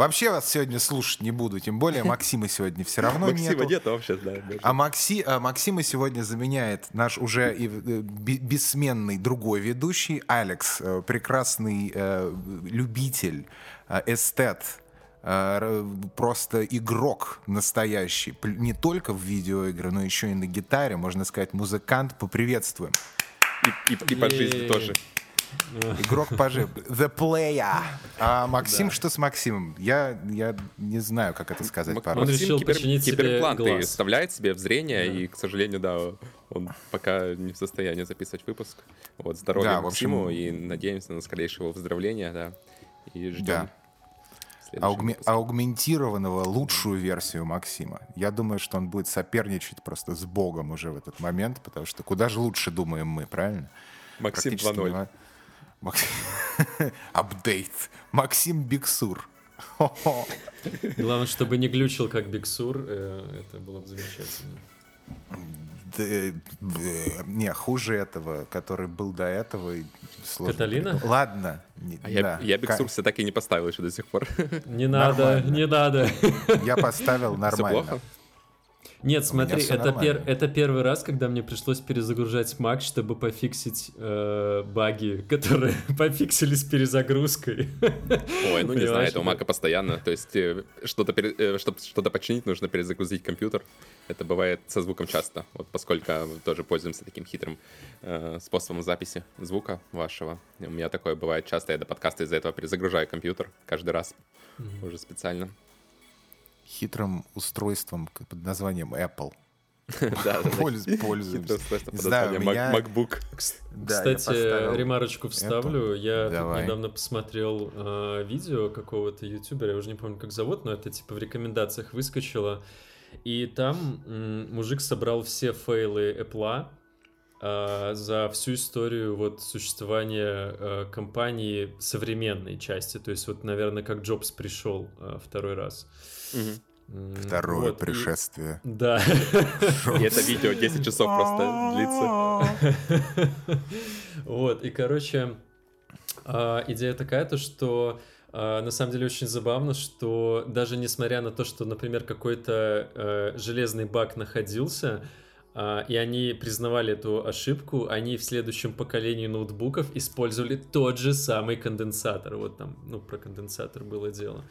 Вообще вас сегодня слушать не буду, тем более Максима сегодня все равно Максима нету. нет вообще, да. А, Макси, а Максима сегодня заменяет наш уже и, э, бе- бессменный другой ведущий, Алекс, э, прекрасный э, любитель, э, эстет, просто игрок настоящий, не только в видеоигры, но еще и на гитаре, можно сказать, музыкант. Поприветствуем. И, и- и по жизни тоже. Игрок пожив. The player. А Максим, что с Максимом? Я, я не знаю, как это сказать Мак- по-русски. Он решил кибер- починить себе глаз. вставляет себе в зрение, и, к сожалению, да, он пока не в состоянии записывать выпуск. Вот, здоровья Да, в общем- Максиму, и надеемся на скорейшее его выздоровления, да. И ждем. Да. Аугме- аугментированного лучшую версию Максима. Я думаю, что он будет соперничать просто с Богом уже в этот момент, потому что куда же лучше думаем мы, правильно? Максим Практически 2.0. Макс- Апдейт. Максим Биксур. Главное, чтобы не глючил, как Биксур. э, Это было бы замечательно. Э, Не, хуже этого, который был до этого. сложно Каталина? Ладно. не- А я, да. я Ка- Биксур все так и не поставил еще до сих пор. Не надо, Нормально. не надо. Я поставил нормально. Нет, смотри, всё это, пер- это первый раз, когда мне пришлось перезагружать Mac, чтобы пофиксить э, баги, которые пофиксились перезагрузкой. Ой, ну не знаю, это у. Мака постоянно. То есть, э, что-то, пере- э, чтобы что-то починить, нужно перезагрузить компьютер. Это бывает со звуком часто. Вот поскольку тоже пользуемся таким хитрым э, способом записи звука вашего. У меня такое бывает часто. Я до подкаста из-за этого перезагружаю компьютер каждый раз. Уже специально. Хитрым устройством под названием Apple. Да, да, да. Польз- Пользуемся. Не знаю, меня- Mac- MacBook. Кстати, ремарочку вставлю. Я недавно посмотрел э, видео какого-то ютубера, я уже не помню, как зовут, но это типа в рекомендациях выскочило. И там мужик собрал все фейлы Apple э, за всю историю вот существования э, компании современной части. То есть вот, наверное, как Джобс пришел второй раз. Мгм. Второе вот, и- пришествие. Да. И это видео 10 часов просто длится. Вот, и, короче, а, идея такая-то, что а, на самом деле очень забавно, что даже несмотря на то, что, например, какой-то э, железный баг находился, а, и они признавали эту ошибку, они в следующем поколении ноутбуков использовали тот же самый конденсатор. Вот там, ну, про конденсатор было дело.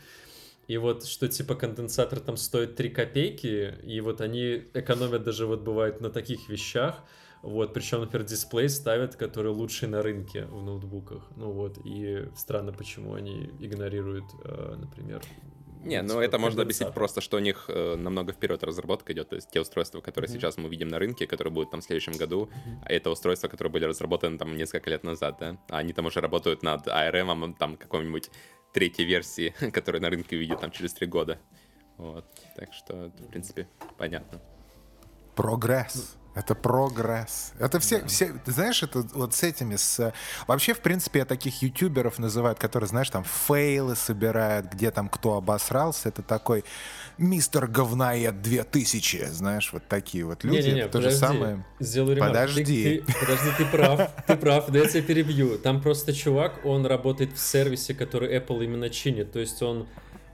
И вот что типа конденсатор там стоит 3 копейки, и вот они экономят даже вот бывает на таких вещах, вот, причем, например, дисплей ставят, который лучший на рынке в ноутбуках. Ну вот, и странно, почему они игнорируют, э, например... Не, ну это можно объяснить просто, что у них э, намного вперед разработка идет. То есть те устройства, которые сейчас мы видим на рынке, которые будут там в следующем году, а это устройства, которые были разработаны там несколько лет назад, да. А они там уже работают над ARM, там какой-нибудь третьей версии, которая на рынке увидит там через три года. Вот. Так что, в принципе, понятно. Прогресс. Это прогресс. Это все, все, ты знаешь, это вот с этими, с... Вообще, в принципе, таких ютуберов называют, которые, знаешь, там фейлы собирают, где там кто обосрался. Это такой мистер говноед 2000, знаешь, вот такие вот люди. Не-не-не, это то же подожди, самое. Сделаю ремарку. Подожди. Ты- ты- подожди, ты прав, ты прав, да я тебя перебью. Там просто чувак, он работает в сервисе, который Apple именно чинит. То есть он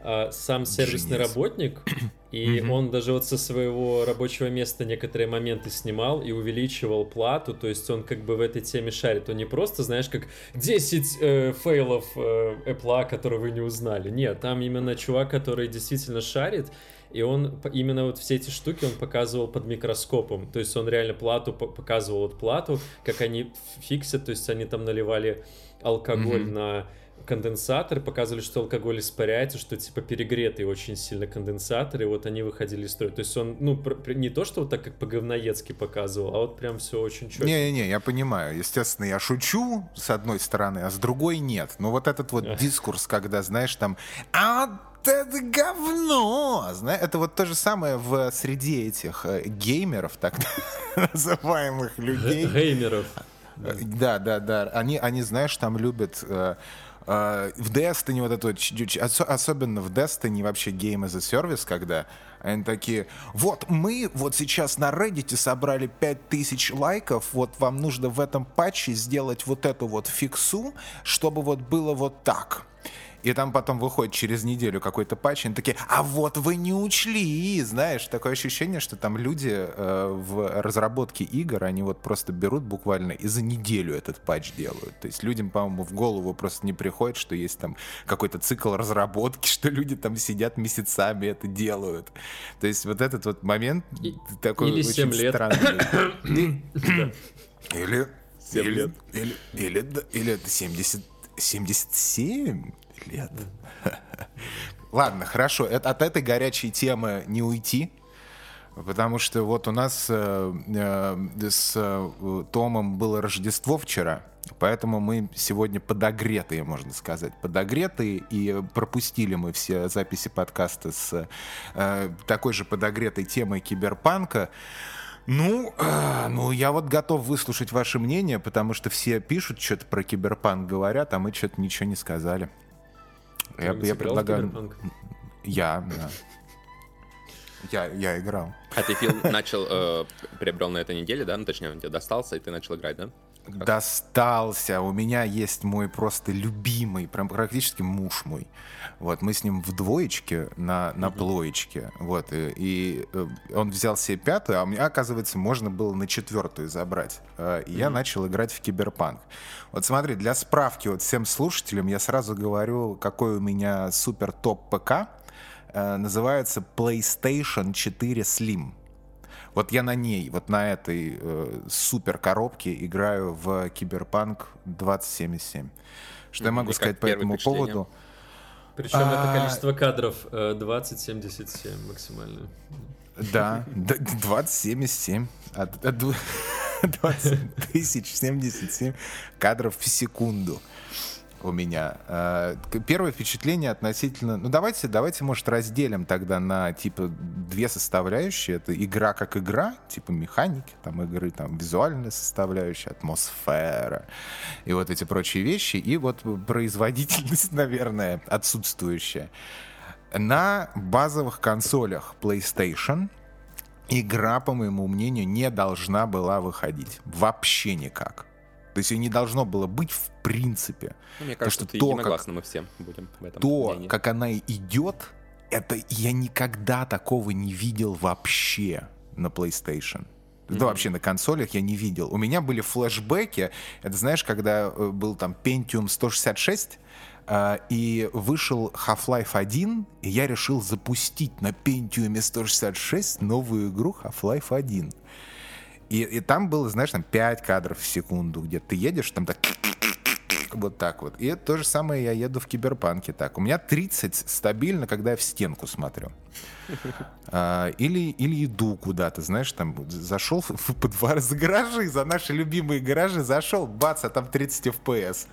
а, сам сервисный Genius. работник, и он даже вот со своего рабочего места некоторые моменты снимал и увеличивал плату, то есть он как бы в этой теме шарит. Он не просто, знаешь, как 10 э, фейлов э, Apple, которые вы не узнали. Нет, там именно чувак, который действительно шарит, и он именно вот все эти штуки он показывал под микроскопом. То есть он реально плату по- показывал вот плату, как они фиксят, то есть они там наливали алкоголь Мгм. на конденсатор, показывали, что алкоголь испаряется, что типа перегретый очень сильно конденсатор, и вот они выходили из строя. То есть он, ну, не то, что вот так как по-говноедски показывал, а вот прям все очень четко. Не-не-не, я понимаю. Естественно, я шучу с одной стороны, а с другой нет. Но вот этот вот дискурс, когда, знаешь, там... А это говно! Это вот то же самое в среди этих э, геймеров, так называемых людей. Геймеров. Э, Да, да, да. Они, они знаешь, там любят... э, в Destiny вот это вот, особенно в Destiny вообще Game as a Service, когда Они такие, вот мы вот сейчас на Reddit собрали 5000 лайков, вот вам нужно в этом патче сделать вот эту вот фиксу, чтобы вот было вот так. И там потом выходит через неделю какой-то патч, и они такие, а вот вы не учли, знаешь, такое ощущение, что там люди э, в разработке игр, они вот просто берут буквально и за неделю этот патч делают. То есть людям, по-моему, в голову просто не приходит, что есть там какой-то цикл разработки, что люди там сидят месяцами это делают. То есть вот этот вот момент и, такой или очень 7 лет. странный. Или... 7 лет. Или, или, или, или это 70 77? Лет. Ладно, хорошо, от этой горячей темы не уйти. Потому что вот у нас э, э, с э, Томом было Рождество вчера, поэтому мы сегодня подогретые, можно сказать, подогретые, и пропустили мы все записи подкаста с такой же подогретой темой киберпанка. Ну, э, ну, я вот готов выслушать ваше мнение, потому что все пишут что-то про киберпанк, говорят, а мы что-то ничего не сказали. Я, я предлагаю... Я, да. Я, я играл. А ты, Фил, начал, э, приобрел на этой неделе, да? Ну, точнее, он тебе достался, и ты начал играть, да? Достался. У меня есть мой просто любимый, прям практически муж мой. Вот, мы с ним в двоечке на, на плоечке. Вот, и, и э, он взял себе пятую, а мне, оказывается, можно было на четвертую забрать. Э, и я начал играть в киберпанк. Вот смотри, для справки вот всем слушателям я сразу говорю, какой у меня супер топ ПК. Э, называется PlayStation 4 Slim. Вот я на ней, вот на этой э, супер коробке играю в Киберпанк 2077. Что я могу И сказать по этому поводу? Причем а... это количество кадров э, 2077 максимально. Да, 2077. 20 тысяч 77 кадров в секунду у меня. А, первое впечатление относительно... Ну, давайте, давайте, может, разделим тогда на, типа, две составляющие. Это игра как игра, типа механики там игры, там визуальная составляющая, атмосфера и вот эти прочие вещи. И вот производительность, наверное, отсутствующая. На базовых консолях PlayStation игра, по моему мнению, не должна была выходить. Вообще никак. То есть ее не должно было быть в принципе. Ну, мне кажется, что то, как, мы все будем в этом То, мнении. как она идет, это я никогда такого не видел вообще на PlayStation. Mm-hmm. Да, вообще на консолях я не видел. У меня были флешбеки. Это знаешь, когда э, был там Pentium 166, Uh, э, и вышел Half-Life 1, и я решил запустить на Pentium 166 новую игру Half-Life 1. И, и там было, знаешь, там 5 кадров в секунду, где ты едешь, там так вот так вот. И то же самое я еду в киберпанке так. У меня 30 стабильно, когда я в стенку смотрю. А, или, или иду куда-то, знаешь, там зашел в, подвал за гаражи, за наши любимые гаражи, зашел, бац, а там 30 FPS.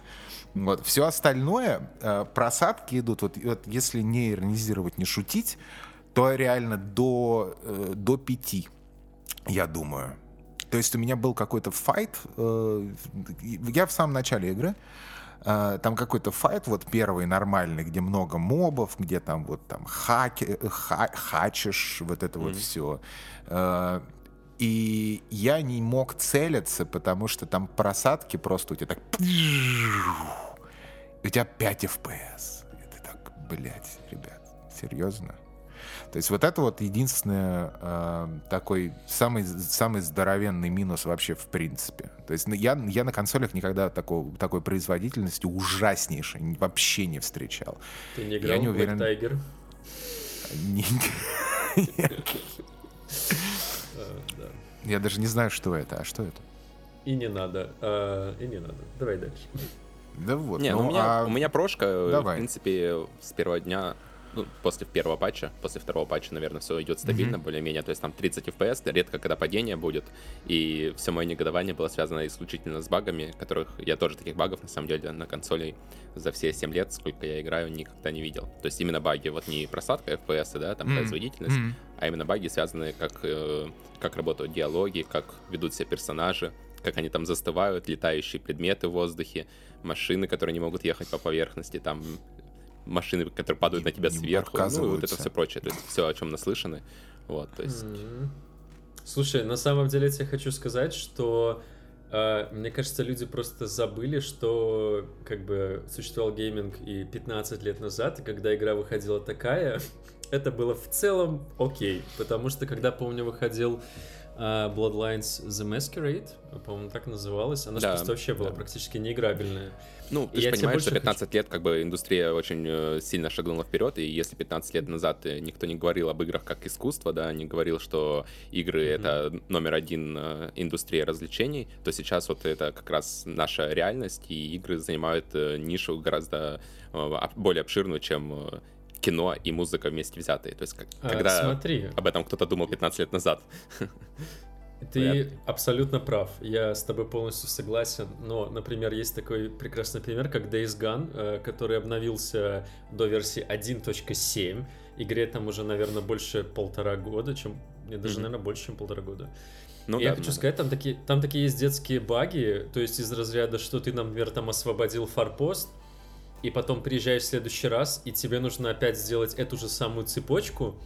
Вот. Все остальное, э, просадки идут, вот, вот если не иронизировать, не шутить, то реально до, э, до 5, я думаю. То есть у меня был какой-то файт, э, я в самом начале игры, э, там какой-то файт, вот первый нормальный, где много мобов, где там вот там хаки, ха, хачишь, вот это mm-hmm. вот все. Э, и я не мог целиться, потому что там просадки просто у тебя так... У тебя 5 FPS. И ты так, блядь, ребят, серьезно? То есть вот это вот единственный э, такой самый, самый здоровенный минус вообще в принципе. То есть я, я на консолях никогда такого, такой производительности ужаснейшей вообще не встречал. Ты не играл я не уверен... в. А, я даже не знаю, что это. А что это? И не надо. А, и не надо. Давай дальше. Да вот. Не, ну, у, меня, а... у меня прошка, Давай. в принципе, с первого дня ну, после первого патча, после второго патча, наверное, все идет стабильно, mm-hmm. более-менее. То есть там 30 FPS, редко когда падение будет. И все мое негодование было связано исключительно с багами, которых я тоже таких багов, на самом деле, на консоли за все 7 лет, сколько я играю, никогда не видел. То есть именно баги, вот не просадка FPS, да, там mm-hmm. производительность, mm-hmm. а именно баги, связанные как, э, как работают диалоги, как ведут себя персонажи, как они там застывают, летающие предметы в воздухе, машины, которые не могут ехать по поверхности, там машины, которые падают не, на тебя сверху, ну и вот это все прочее. То есть все, о чем наслышаны. Вот, то есть... Mm-hmm. Слушай, на самом деле я тебе хочу сказать, что э, мне кажется, люди просто забыли, что как бы существовал гейминг и 15 лет назад, и когда игра выходила такая, это было в целом окей, потому что когда, помню, выходил Bloodlines The Masquerade, по-моему, так называлась, она да, же просто вообще была да. практически неиграбельная. Ну, ты же понимаешь, что 15 хочу... лет как бы индустрия очень э, сильно шагнула вперед, и если 15 лет назад э, никто не говорил об играх как искусство, да, не говорил, что игры mm-hmm. это номер один э, индустрия развлечений, то сейчас вот это как раз наша реальность, и игры занимают нишу гораздо более обширную, чем кино и музыка вместе взятые. То есть, как, а, когда смотри. об этом кто-то думал 15 лет назад. Ты Вряд. абсолютно прав, я с тобой полностью согласен, но, например, есть такой прекрасный пример, как Days Gone, э, который обновился до версии 1.7, игре там уже, наверное, больше полтора года, чем, мне даже, mm-hmm. наверное, больше, чем полтора года. Ну, да, я хочу да. сказать, там такие, там такие есть детские баги, то есть из разряда, что ты, например, там освободил форпост, и потом приезжаешь в следующий раз, и тебе нужно опять сделать эту же самую цепочку,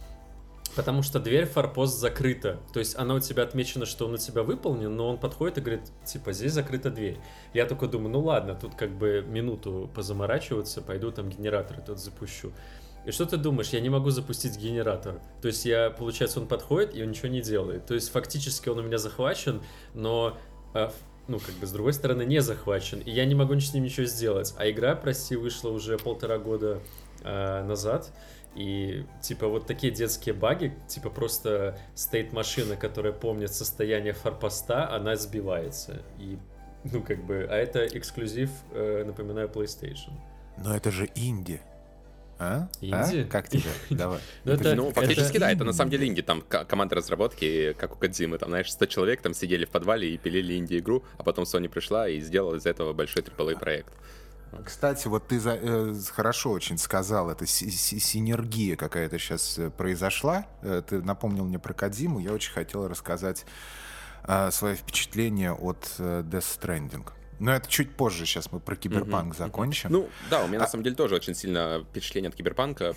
Потому что дверь форпост закрыта. То есть она у тебя отмечена, что он у тебя выполнен, но он подходит и говорит, типа, здесь закрыта дверь. Я только думаю, ну ладно, тут как бы минуту позаморачиваться, пойду там генератор этот запущу. И что ты думаешь, я не могу запустить генератор. То есть я, получается, он подходит и он ничего не делает. То есть фактически он у меня захвачен, но а, ну, как бы, с другой стороны, не захвачен, и я не могу с ним ничего сделать. А игра, прости, вышла уже полтора года э, назад, и, типа, вот такие детские баги, типа, просто стоит машина, которая помнит состояние форпоста, она сбивается. И, ну, как бы, а это эксклюзив, э, напоминаю, PlayStation. Но это же инди. А? Инди? А? Как тебе? Давай. Ну, это, ну, фактически, это... да, это на самом деле инди. Там команда разработки, как у Кадзимы, там, знаешь, 100 человек там сидели в подвале и пилили инди-игру, а потом Sony пришла и сделала из этого большой AAA проект. Кстати, вот ты за, э, хорошо очень сказал, это синергия какая-то сейчас э, произошла. Э, ты напомнил мне про Кадзиму, я очень хотел рассказать э, свои впечатления от э, Death Stranding. Но это чуть позже, сейчас мы про киберпанк uh-huh, закончим. Ну, да, у меня а... на самом деле тоже очень сильно впечатления от киберпанка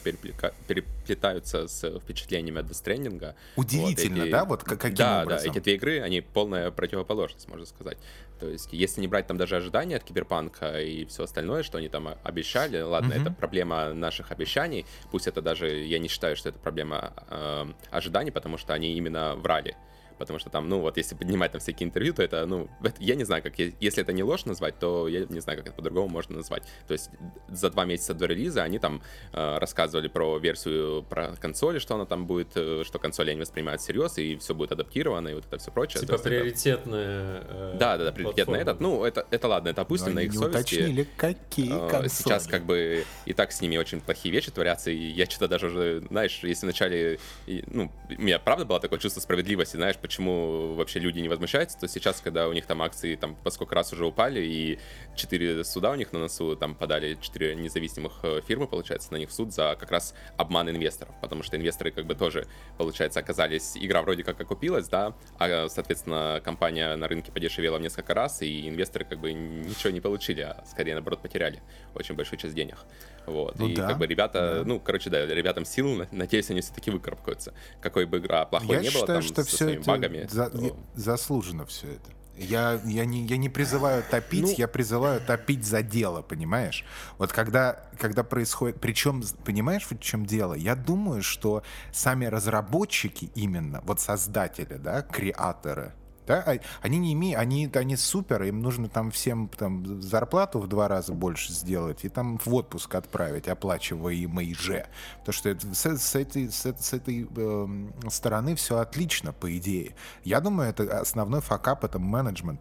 переплетаются с впечатлениями от Дестрендинга. Удивительно, вот эти... да? Вот каким да, образом? Да, эти две игры, они полная противоположность, можно сказать. То есть, если не брать там даже ожидания от киберпанка и все остальное, что они там обещали, ладно, uh-huh. это проблема наших обещаний, пусть это даже, я не считаю, что это проблема э, ожиданий, потому что они именно врали потому что там, ну, вот если поднимать там всякие интервью, то это, ну, я не знаю, как, если это не ложь назвать, то я не знаю, как это по-другому можно назвать. То есть за два месяца до релиза они там э, рассказывали про версию, про консоли, что она там будет, э, что консоли они воспринимают всерьез, и все будет адаптировано, и вот это все прочее. Типа приоритетная э, Да, да, да, приоритетная этот. Ну, это, это ладно, это опустим на их совести. уточнили, какие э, консоли. Сейчас как бы и так с ними очень плохие вещи творятся, и я что-то даже уже, знаешь, если вначале, и, ну, у меня правда было такое чувство справедливости, знаешь, почему вообще люди не возмущаются, то сейчас, когда у них там акции там по сколько раз уже упали, и четыре суда у них на носу, там подали четыре независимых э, фирмы, получается, на них в суд за как раз обман инвесторов, потому что инвесторы как бы тоже, получается, оказались, игра вроде как окупилась, да, а, соответственно, компания на рынке подешевела в несколько раз, и инвесторы как бы ничего не получили, а скорее, наоборот, потеряли очень большую часть денег. Вот. Ну, и да, как бы ребята, да. ну, короче, да, ребятам сил, надеюсь, они все-таки выкарабкаются. Какой бы игра плохой Я не считаю, было, там, что со все своими это багами. За, то... Заслуженно все это. Я, я, не, я не призываю топить, ну, я призываю топить за дело, понимаешь? Вот когда, когда происходит... Причем, понимаешь, в чем дело? Я думаю, что сами разработчики именно, вот создатели, да, креаторы, да? А они не имеют, они, они супер, им нужно там всем там зарплату в два раза больше сделать и там в отпуск отправить, оплачиваемый же. Потому что это, с, с этой, с, с этой э, стороны все отлично, по идее. Я думаю, это основной факап, это менеджмент.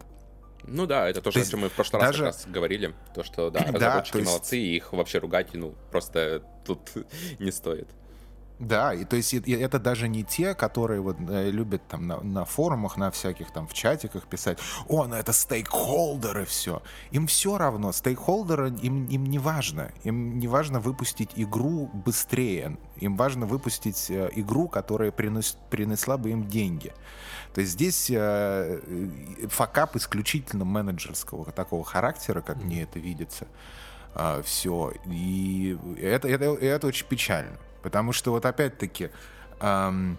Ну да, это то, то о чем мы в прошлый даже... раз как раз говорили. То, что да, разработчики да, есть... молодцы, и их вообще ругать, ну, просто тут не стоит. Да, и то есть и, это даже не те, которые вот э, любят там на, на форумах, на всяких там в чатиках писать, о, ну это стейкхолдеры все. Им все равно, стейкхолдеры им, им не важно. Им не важно выпустить игру быстрее. Им важно выпустить э, игру, которая принес, принесла бы им деньги. То есть здесь э, факап исключительно менеджерского такого характера, как мне это видится. Э, все. И это, это, это очень печально. Потому что вот опять-таки эм,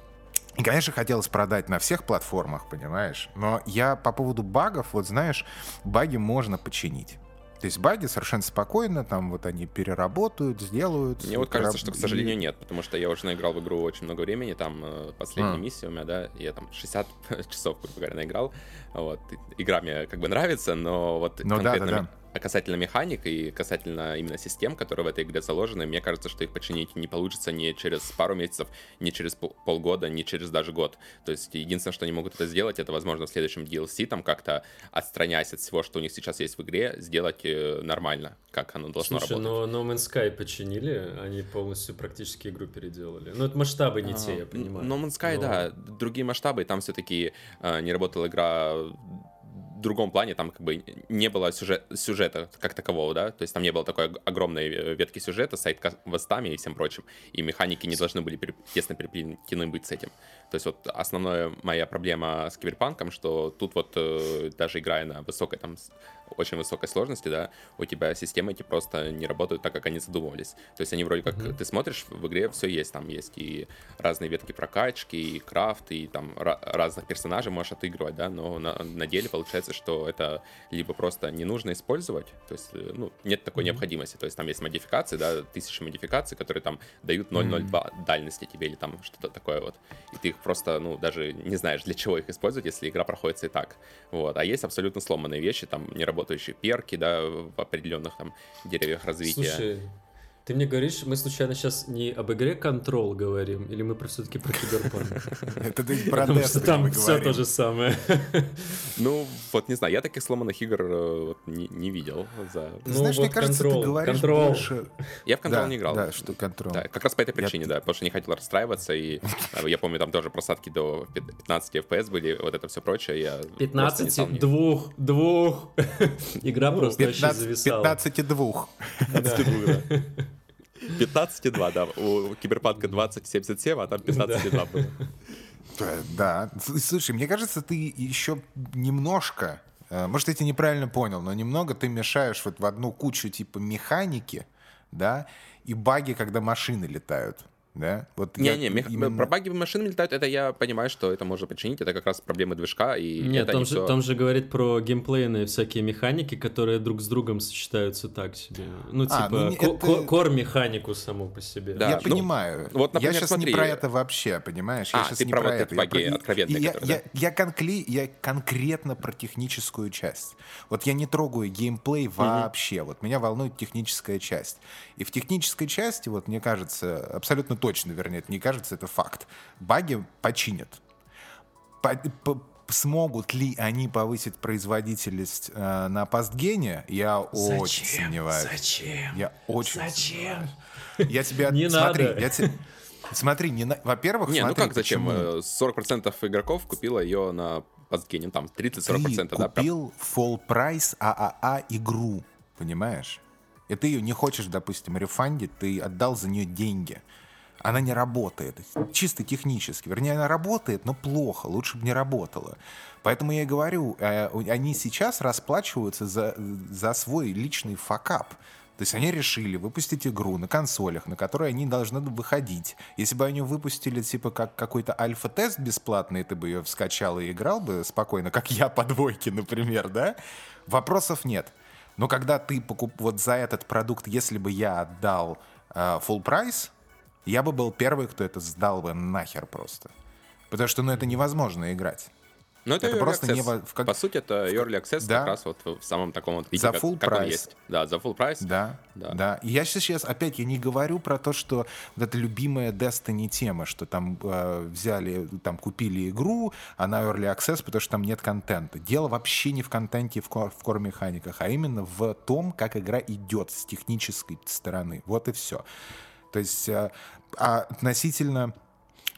И, конечно, хотелось продать на всех платформах, понимаешь? Но я по поводу багов, вот знаешь, баги можно починить. То есть баги совершенно спокойно, там вот они переработают, сделают. Мне вот кажется, что, к сожалению, нет, потому что я уже наиграл в игру очень много времени, там э, последняя а. миссия у меня, да, я там 60 часов, грубо говоря, наиграл. Вот. Игра мне как бы нравится, но вот ну, конкретно да, да, да. А касательно механик и касательно именно систем, которые в этой игре заложены, мне кажется, что их починить не получится ни через пару месяцев, ни через пол полгода, ни через даже год. То есть единственное, что они могут это сделать, это, возможно, в следующем DLC, там как-то отстраняясь от всего, что у них сейчас есть в игре, сделать э, нормально, как оно должно Слушай, работать. но No Man's Sky починили, они полностью практически игру переделали. Ну, это масштабы не а, те, я понимаю. No Man's Sky, но... да, другие масштабы, там все-таки э, не работала игра другом плане там как бы не было сюжет, сюжета как такового, да, то есть там не было такой огромной э, ветки сюжета с сайт-квестами и всем прочим, и механики не должны были тесно переплетены быть с этим. То есть вот основная моя проблема с киберпанком, что тут вот э, даже играя на высокой там очень высокой сложности, да, у тебя системы эти просто не работают так, как они задумывались. То есть они вроде как, mm-hmm. ты смотришь, в игре все есть, там есть и разные ветки прокачки, и крафт, и там разных персонажей можешь отыгрывать, да, но на, на деле получается, что это либо просто не нужно использовать, то есть, э, ну, нет такой mm-hmm. необходимости, то есть там есть модификации, да, тысячи модификаций, которые там дают 0.02 mm-hmm. дальности тебе или там что-то такое вот, и ты их просто, ну, даже не знаешь, для чего их использовать, если игра проходит и так, вот, а есть абсолютно сломанные вещи, там не работающие перки, да, в определенных там деревьях развития. Слушай, ты мне говоришь, мы случайно сейчас не об игре Control говорим, или мы все-таки про Киберпанк? Это ты про Потому что там все то же самое. Ну, вот не знаю, я таких сломанных игр э, не видел. Ну, знаешь, мне кажется, ты говоришь больше... Я в Control не играл. Да, что Control. Да, как раз по этой причине, да, потому что не хотел расстраиваться, и э, я помню, там тоже просадки до 15 FPS были, вот это все прочее. 15 двух, двух. Игра просто вообще зависала. 15 двух. 15,2, да. У Киберпанка 2077, а там 15,2 было. Да. Слушай, мне кажется, ты еще немножко, э, может, я тебя неправильно понял, но немного ты мешаешь вот в одну кучу типа механики, да, и баги, когда машины летают да? Вот Не-не, мех... именно... про баги машины летают, это я понимаю, что это можно починить, это как раз проблемы движка, и Нет, это там, не же, все... там же говорит про геймплейные всякие механики, которые друг с другом сочетаются так себе. Ну, а, типа, ну, это... кор-механику саму по себе. Да, я ну, понимаю. Вот, например, я сейчас смотри... не про это вообще, понимаешь? Я а, сейчас ты не про, про вот это. Баги я, откровенные, я, которые, я, да? я, конкли... я конкретно про техническую часть. Вот я не трогаю геймплей вообще. Угу. Вот меня волнует техническая часть. И в технической части, вот мне кажется, абсолютно точно, вернее, это не кажется, это факт. Баги починят. По, по, смогут ли они повысить производительность э, на пастгене, я Зачем? очень сомневаюсь. Зачем? Я очень Зачем? Сомневаюсь. Я тебя... Не смотри, надо. Я тебе... Смотри, не на... во-первых, не, смотри, ну как зачем? Почему? 40% игроков купила ее на пастгене, там 30-40%, Ты да? купил full price ААА игру, понимаешь? И ты ее не хочешь, допустим, рефандить, ты отдал за нее деньги она не работает. Чисто технически. Вернее, она работает, но плохо. Лучше бы не работала. Поэтому я и говорю, э, они сейчас расплачиваются за, за свой личный факап. То есть они решили выпустить игру на консолях, на которой они должны выходить. Если бы они выпустили типа как какой-то альфа-тест бесплатный, ты бы ее вскачал и играл бы спокойно, как я по двойке, например, да? Вопросов нет. Но когда ты покуп... вот за этот продукт, если бы я отдал э, full прайс, я бы был первый, кто это сдал бы нахер просто. Потому что, ну, это невозможно играть. Ну, это, это просто access. не в как... По сути, это early access да. как раз вот в самом таком вот виде, за full как, как он есть. Да, за full прайс. Да, да, да. И я сейчас, опять, я не говорю про то, что вот эта любимая Destiny тема, что там э, взяли, там купили игру, она early access, потому что там нет контента. Дело вообще не в контенте, в, кор, в core-механиках, а именно в том, как игра идет с технической стороны. Вот и все. То есть э, а относительно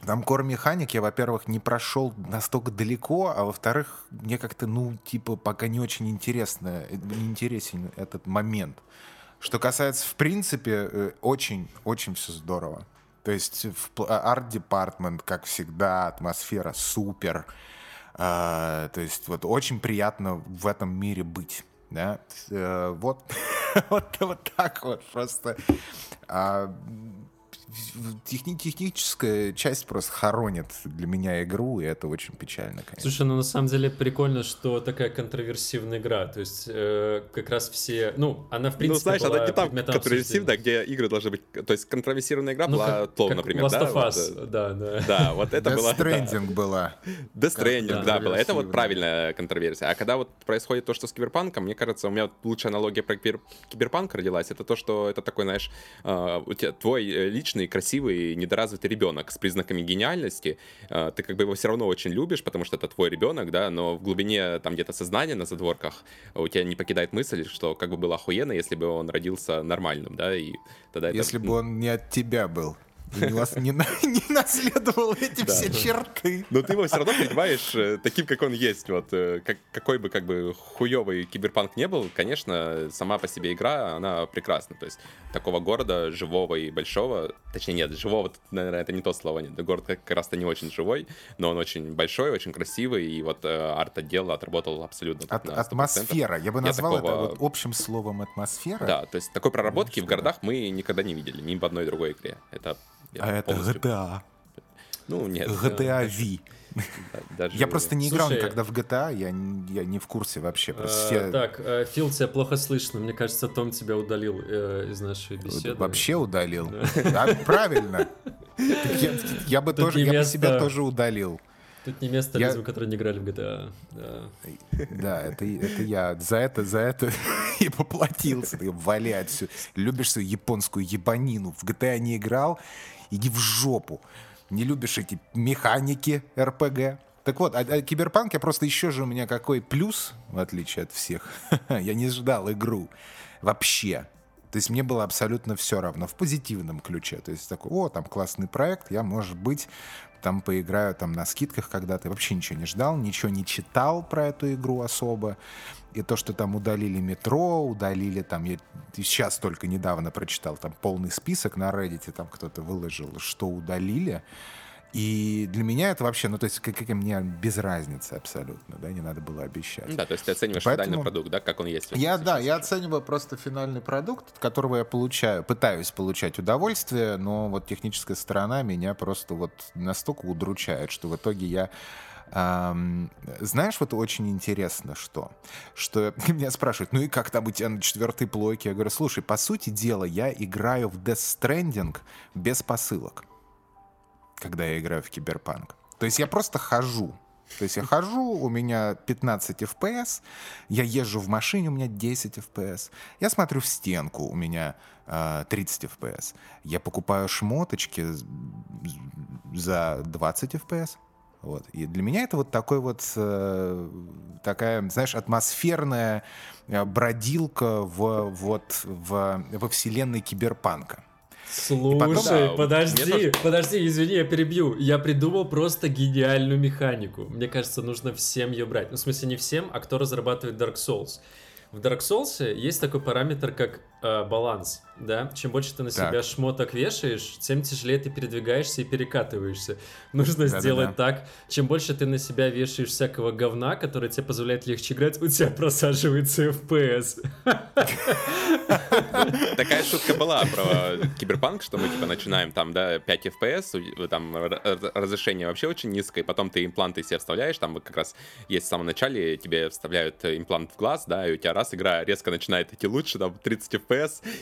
там Core Mechanic я, во-первых, не прошел настолько далеко, а во-вторых, мне как-то, ну, типа, пока не очень интересно, не интересен этот момент. Что касается, в принципе, очень-очень э, все здорово. То есть Department, как всегда, атмосфера супер. А, то есть вот очень приятно в этом мире быть. Да? Э, вот, вот, вот так вот просто. Техни техническая часть просто хоронит для меня игру, и это очень печально, конечно. Слушай, ну на самом деле прикольно, что такая контроверсивная игра, то есть э, как раз все, ну, она в принципе Ну, знаешь, была она не там контроверсивная, где игры должны быть... То есть контроверсивная игра Ну, была как- Тлоу, как например, Last да? of вот, Us, э, да, да. Да, вот это Death было... да. Stranding была. Death Stranding, Да, было. Это вот правильная контроверсия. А когда вот происходит то, что с Киберпанком, мне кажется, у меня вот лучшая аналогия про кибер- Киберпанк родилась, это то, что это такой, знаешь, э, у тебя твой э, личный, красивый, недоразвитый ребенок с признаками гениальности. Э, Ты как бы его все равно очень любишь, потому что это твой ребенок, да, но в глубине там где-то сознания на задворках у тебя не покидает мысль, что как бы было охуенно, если бы он родился нормальным, да, и тогда это... Если ну, бы он не от тебя был. И Не, вас- не на- не наследовал эти все черты. Но ты его все равно принимаешь э, таким, как он есть. Вот э, как, какой бы как бы хуёвый киберпанк не был, конечно, сама по себе игра, она прекрасна. То есть такого города живого и большого, точнее нет, живого, наверное, это не то слово, нет, город как раз-то не очень живой, но он очень большой, очень красивый, и вот э, арт-отдел отработал абсолютно От- на 100%. атмосфера. Я бы Я назвал это такого- вот общим словом атмосфера. Да, то есть такой проработки Ну, в городах мы никогда не видели, ни в одной другой игре. Это я А это GTA. Ну, нет. GTA V. да, даже- Я просто не играл Слушай, никогда в GTA, я, не- я не в курсе вообще. Просто Э, все Так, э, Фил, тебя плохо слышно. Мне кажется, Том тебя удалил э, из нашей беседы. вообще удалил. А, правильно. Так Я, я бы тоже, я бы себя тоже удалил. Тут не место Я- людям, которые не играли в GTA. Да. Да, это, это я за это, за это и поплатился. Ты вали отсюда. Любишь свою японскую ебанину, в GTA не играл, иди в жопу. Не любишь эти механики РПГ. Так вот, а, а Киберпанк я просто еще же у меня какой плюс, в отличие от всех. я не ждал игру вообще. То есть мне было абсолютно все равно, в позитивном ключе. То есть такой, о, там классный проект, я, может быть, там поиграю там на скидках когда-то. Вообще ничего не ждал, ничего не читал про эту игру особо. И то, что там удалили метро, удалили там, я сейчас только недавно прочитал там полный список на Reddit, там кто-то выложил, что удалили. И для меня это вообще, ну то есть как, как мне без разницы абсолютно, да, не надо было обещать. Да, то есть ты оцениваешь Поэтому- финальный продукт, да, как он есть. Я, да, я оцениваю просто финальный продукт, от которого я получаю, пытаюсь получать удовольствие, но вот техническая сторона меня просто вот настолько удручает, что в итоге я знаешь, вот очень интересно, что, что меня спрашивают, ну и как там у тебя на четвертой плойке? Я говорю, слушай, по сути дела, я играю в Death Stranding без посылок, когда я играю в Киберпанк. То есть я просто хожу. То есть я хожу, у меня 15 FPS, я езжу в машине, у меня 10 FPS, я смотрю в стенку, у меня э, 30 FPS, я покупаю шмоточки за 20 FPS. Вот. И для меня это вот такой вот э, такая, знаешь, атмосферная э, бродилка в, вот, в, во вселенной киберпанка. Слушай, потом- Да, подожди, тоже- подожди, извини, я перебью. Я придумал просто гениальную механику. Мне кажется, нужно всем ее брать. Ну, в смысле, не всем, а кто разрабатывает Dark Souls. В Dark Souls есть такой параметр, как э, баланс, да? Чем больше ты на Так. себя шмоток вешаешь, тем тяжелее ты передвигаешься и перекатываешься. Нужно Да-да-да. сделать так. Чем больше ты на себя вешаешь всякого говна, которое тебе позволяет легче играть, у тебя просаживается FPS. Такая шутка была про киберпанк, что мы типа начинаем там, да, 5 FPS, у- там разрешение вообще очень низкое, и потом ты импланты себе вставляешь, там как раз есть в самом начале, тебе вставляют имплант в глаз, да, и у тебя раз игра резко начинает идти лучше, там 30 FPS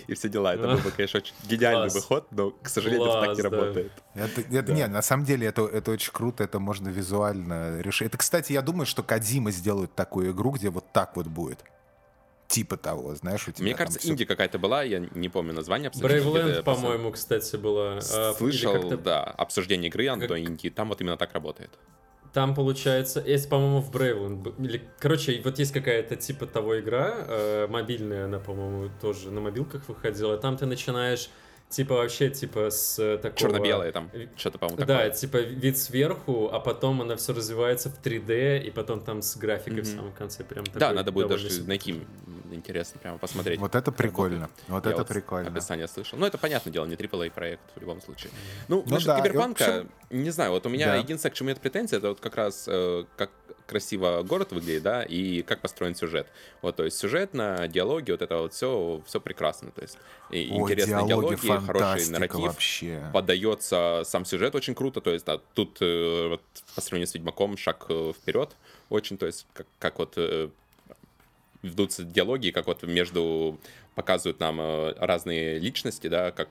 и все дела. Это был бы, конечно, очень гениальный Класс. выход, но, к сожалению, это так Класс, не да. работает. Это, это не, на самом деле это, это очень круто, это можно визуально решить. Это, кстати, я думаю, что Кадзима сделает такую игру, где вот так вот будет. Типа того, знаешь, у тебя Мне кажется, всё- инди какая-то была, я не помню название просто по-моему, кстати, была. а, Слышал, как-то- да, обсуждение игры Как- до инди, там вот именно так работает. Там получается, есть, по-моему, в Bravely. б- Или, короче, вот есть какая-то типа того игра, э, мобильная, она, по-моему, тоже на мобилках выходила. Там ты начинаешь, типа, вообще, типа, с такого... Черно-белое там, что-то, по-моему, Да, такое. типа вид сверху, а потом она все развивается в 3D, и потом там с графикой в Мгм. самом конце прям Да, надо будет даже найти, интересно, прямо посмотреть. Вот это прикольно. работает. Вот Я это вот прикольно. Описание слышал. Ну, это понятное дело, не AAA проект в любом случае. Ну, Ну насчет да, Киберпанка, вообще- не знаю, вот у меня Да. единственное, к чему нет претензий, это вот как раз, э, как, красиво город выглядит, да, и как построен сюжет. Вот, то есть сюжетно, диалоги, вот это вот все, все прекрасно. То есть и Ой, интересные диалоги, диалоги, хороший нарратив. вообще. Подается сам сюжет очень круто, то есть да, тут э, вот, по сравнению с Ведьмаком шаг э, вперед очень, то есть как, как вот э, ведутся диалоги, как вот между показывают нам э, разные личности, да, как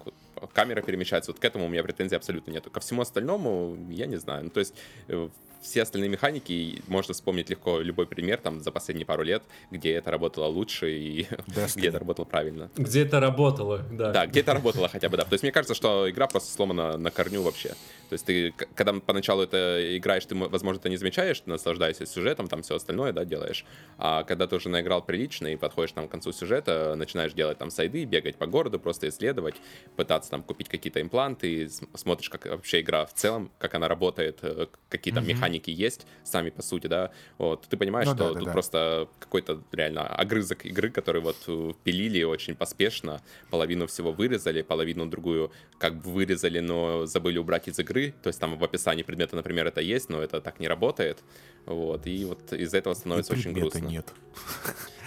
камера перемещается. Вот к этому у меня претензий абсолютно нет. Ко всему остальному я не знаю. Ну, то есть э, все остальные механики, можно вспомнить легко любой пример там за последние пару лет, где это работало лучше и где это работало правильно. Где это работало, да. Да, где это работало хотя бы, да. То есть мне кажется, что игра просто сломана на корню вообще. То есть ты, когда поначалу это играешь, ты, возможно, это не замечаешь, ты наслаждаешься сюжетом, там все остальное, да, делаешь. А когда ты уже наиграл прилично и подходишь там к концу сюжета, начинаешь делать там сайды, бегать по городу, просто исследовать, пытаться там купить какие-то импланты, смотришь, как вообще игра в целом, как она работает, э, какие там mm-hmm. механики есть сами по сути, да, вот, ты понимаешь, ну, что да, да, тут да. просто какой-то реально огрызок игры, который вот э, пилили очень поспешно, половину всего вырезали, половину другую как бы вырезали, но забыли убрать из игры, игры, то есть там в описании предмета, например, это есть, но это так не работает, вот, и вот из-за этого становится и очень грустно. нет.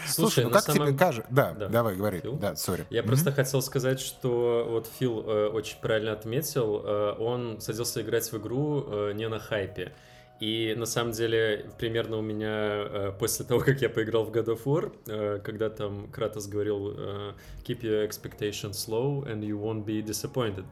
Слушай, ну как самом... тебе кажется? Да, да, давай, говори. Фил? Да, сори. Я mm-hmm. просто хотел сказать, что вот Фил э, очень правильно отметил, э, он садился играть в игру э, не на хайпе. И на самом деле, примерно у меня э, после того, как я поиграл в God of War, э, когда там Кратос говорил э, «Keep your expectations low and you won't be disappointed».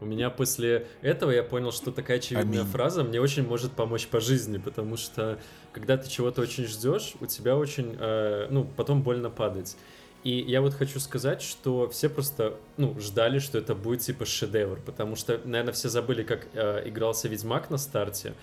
У меня после этого я понял, что такая очевидная Аминь. фраза мне очень может помочь по жизни, потому что когда ты чего-то очень ждешь, у тебя очень, э, ну, потом больно падать. И я вот хочу сказать, что все просто, ну, ждали, что это будет типа шедевр, потому что, наверное, все забыли, как э, игрался Ведьмак на старте.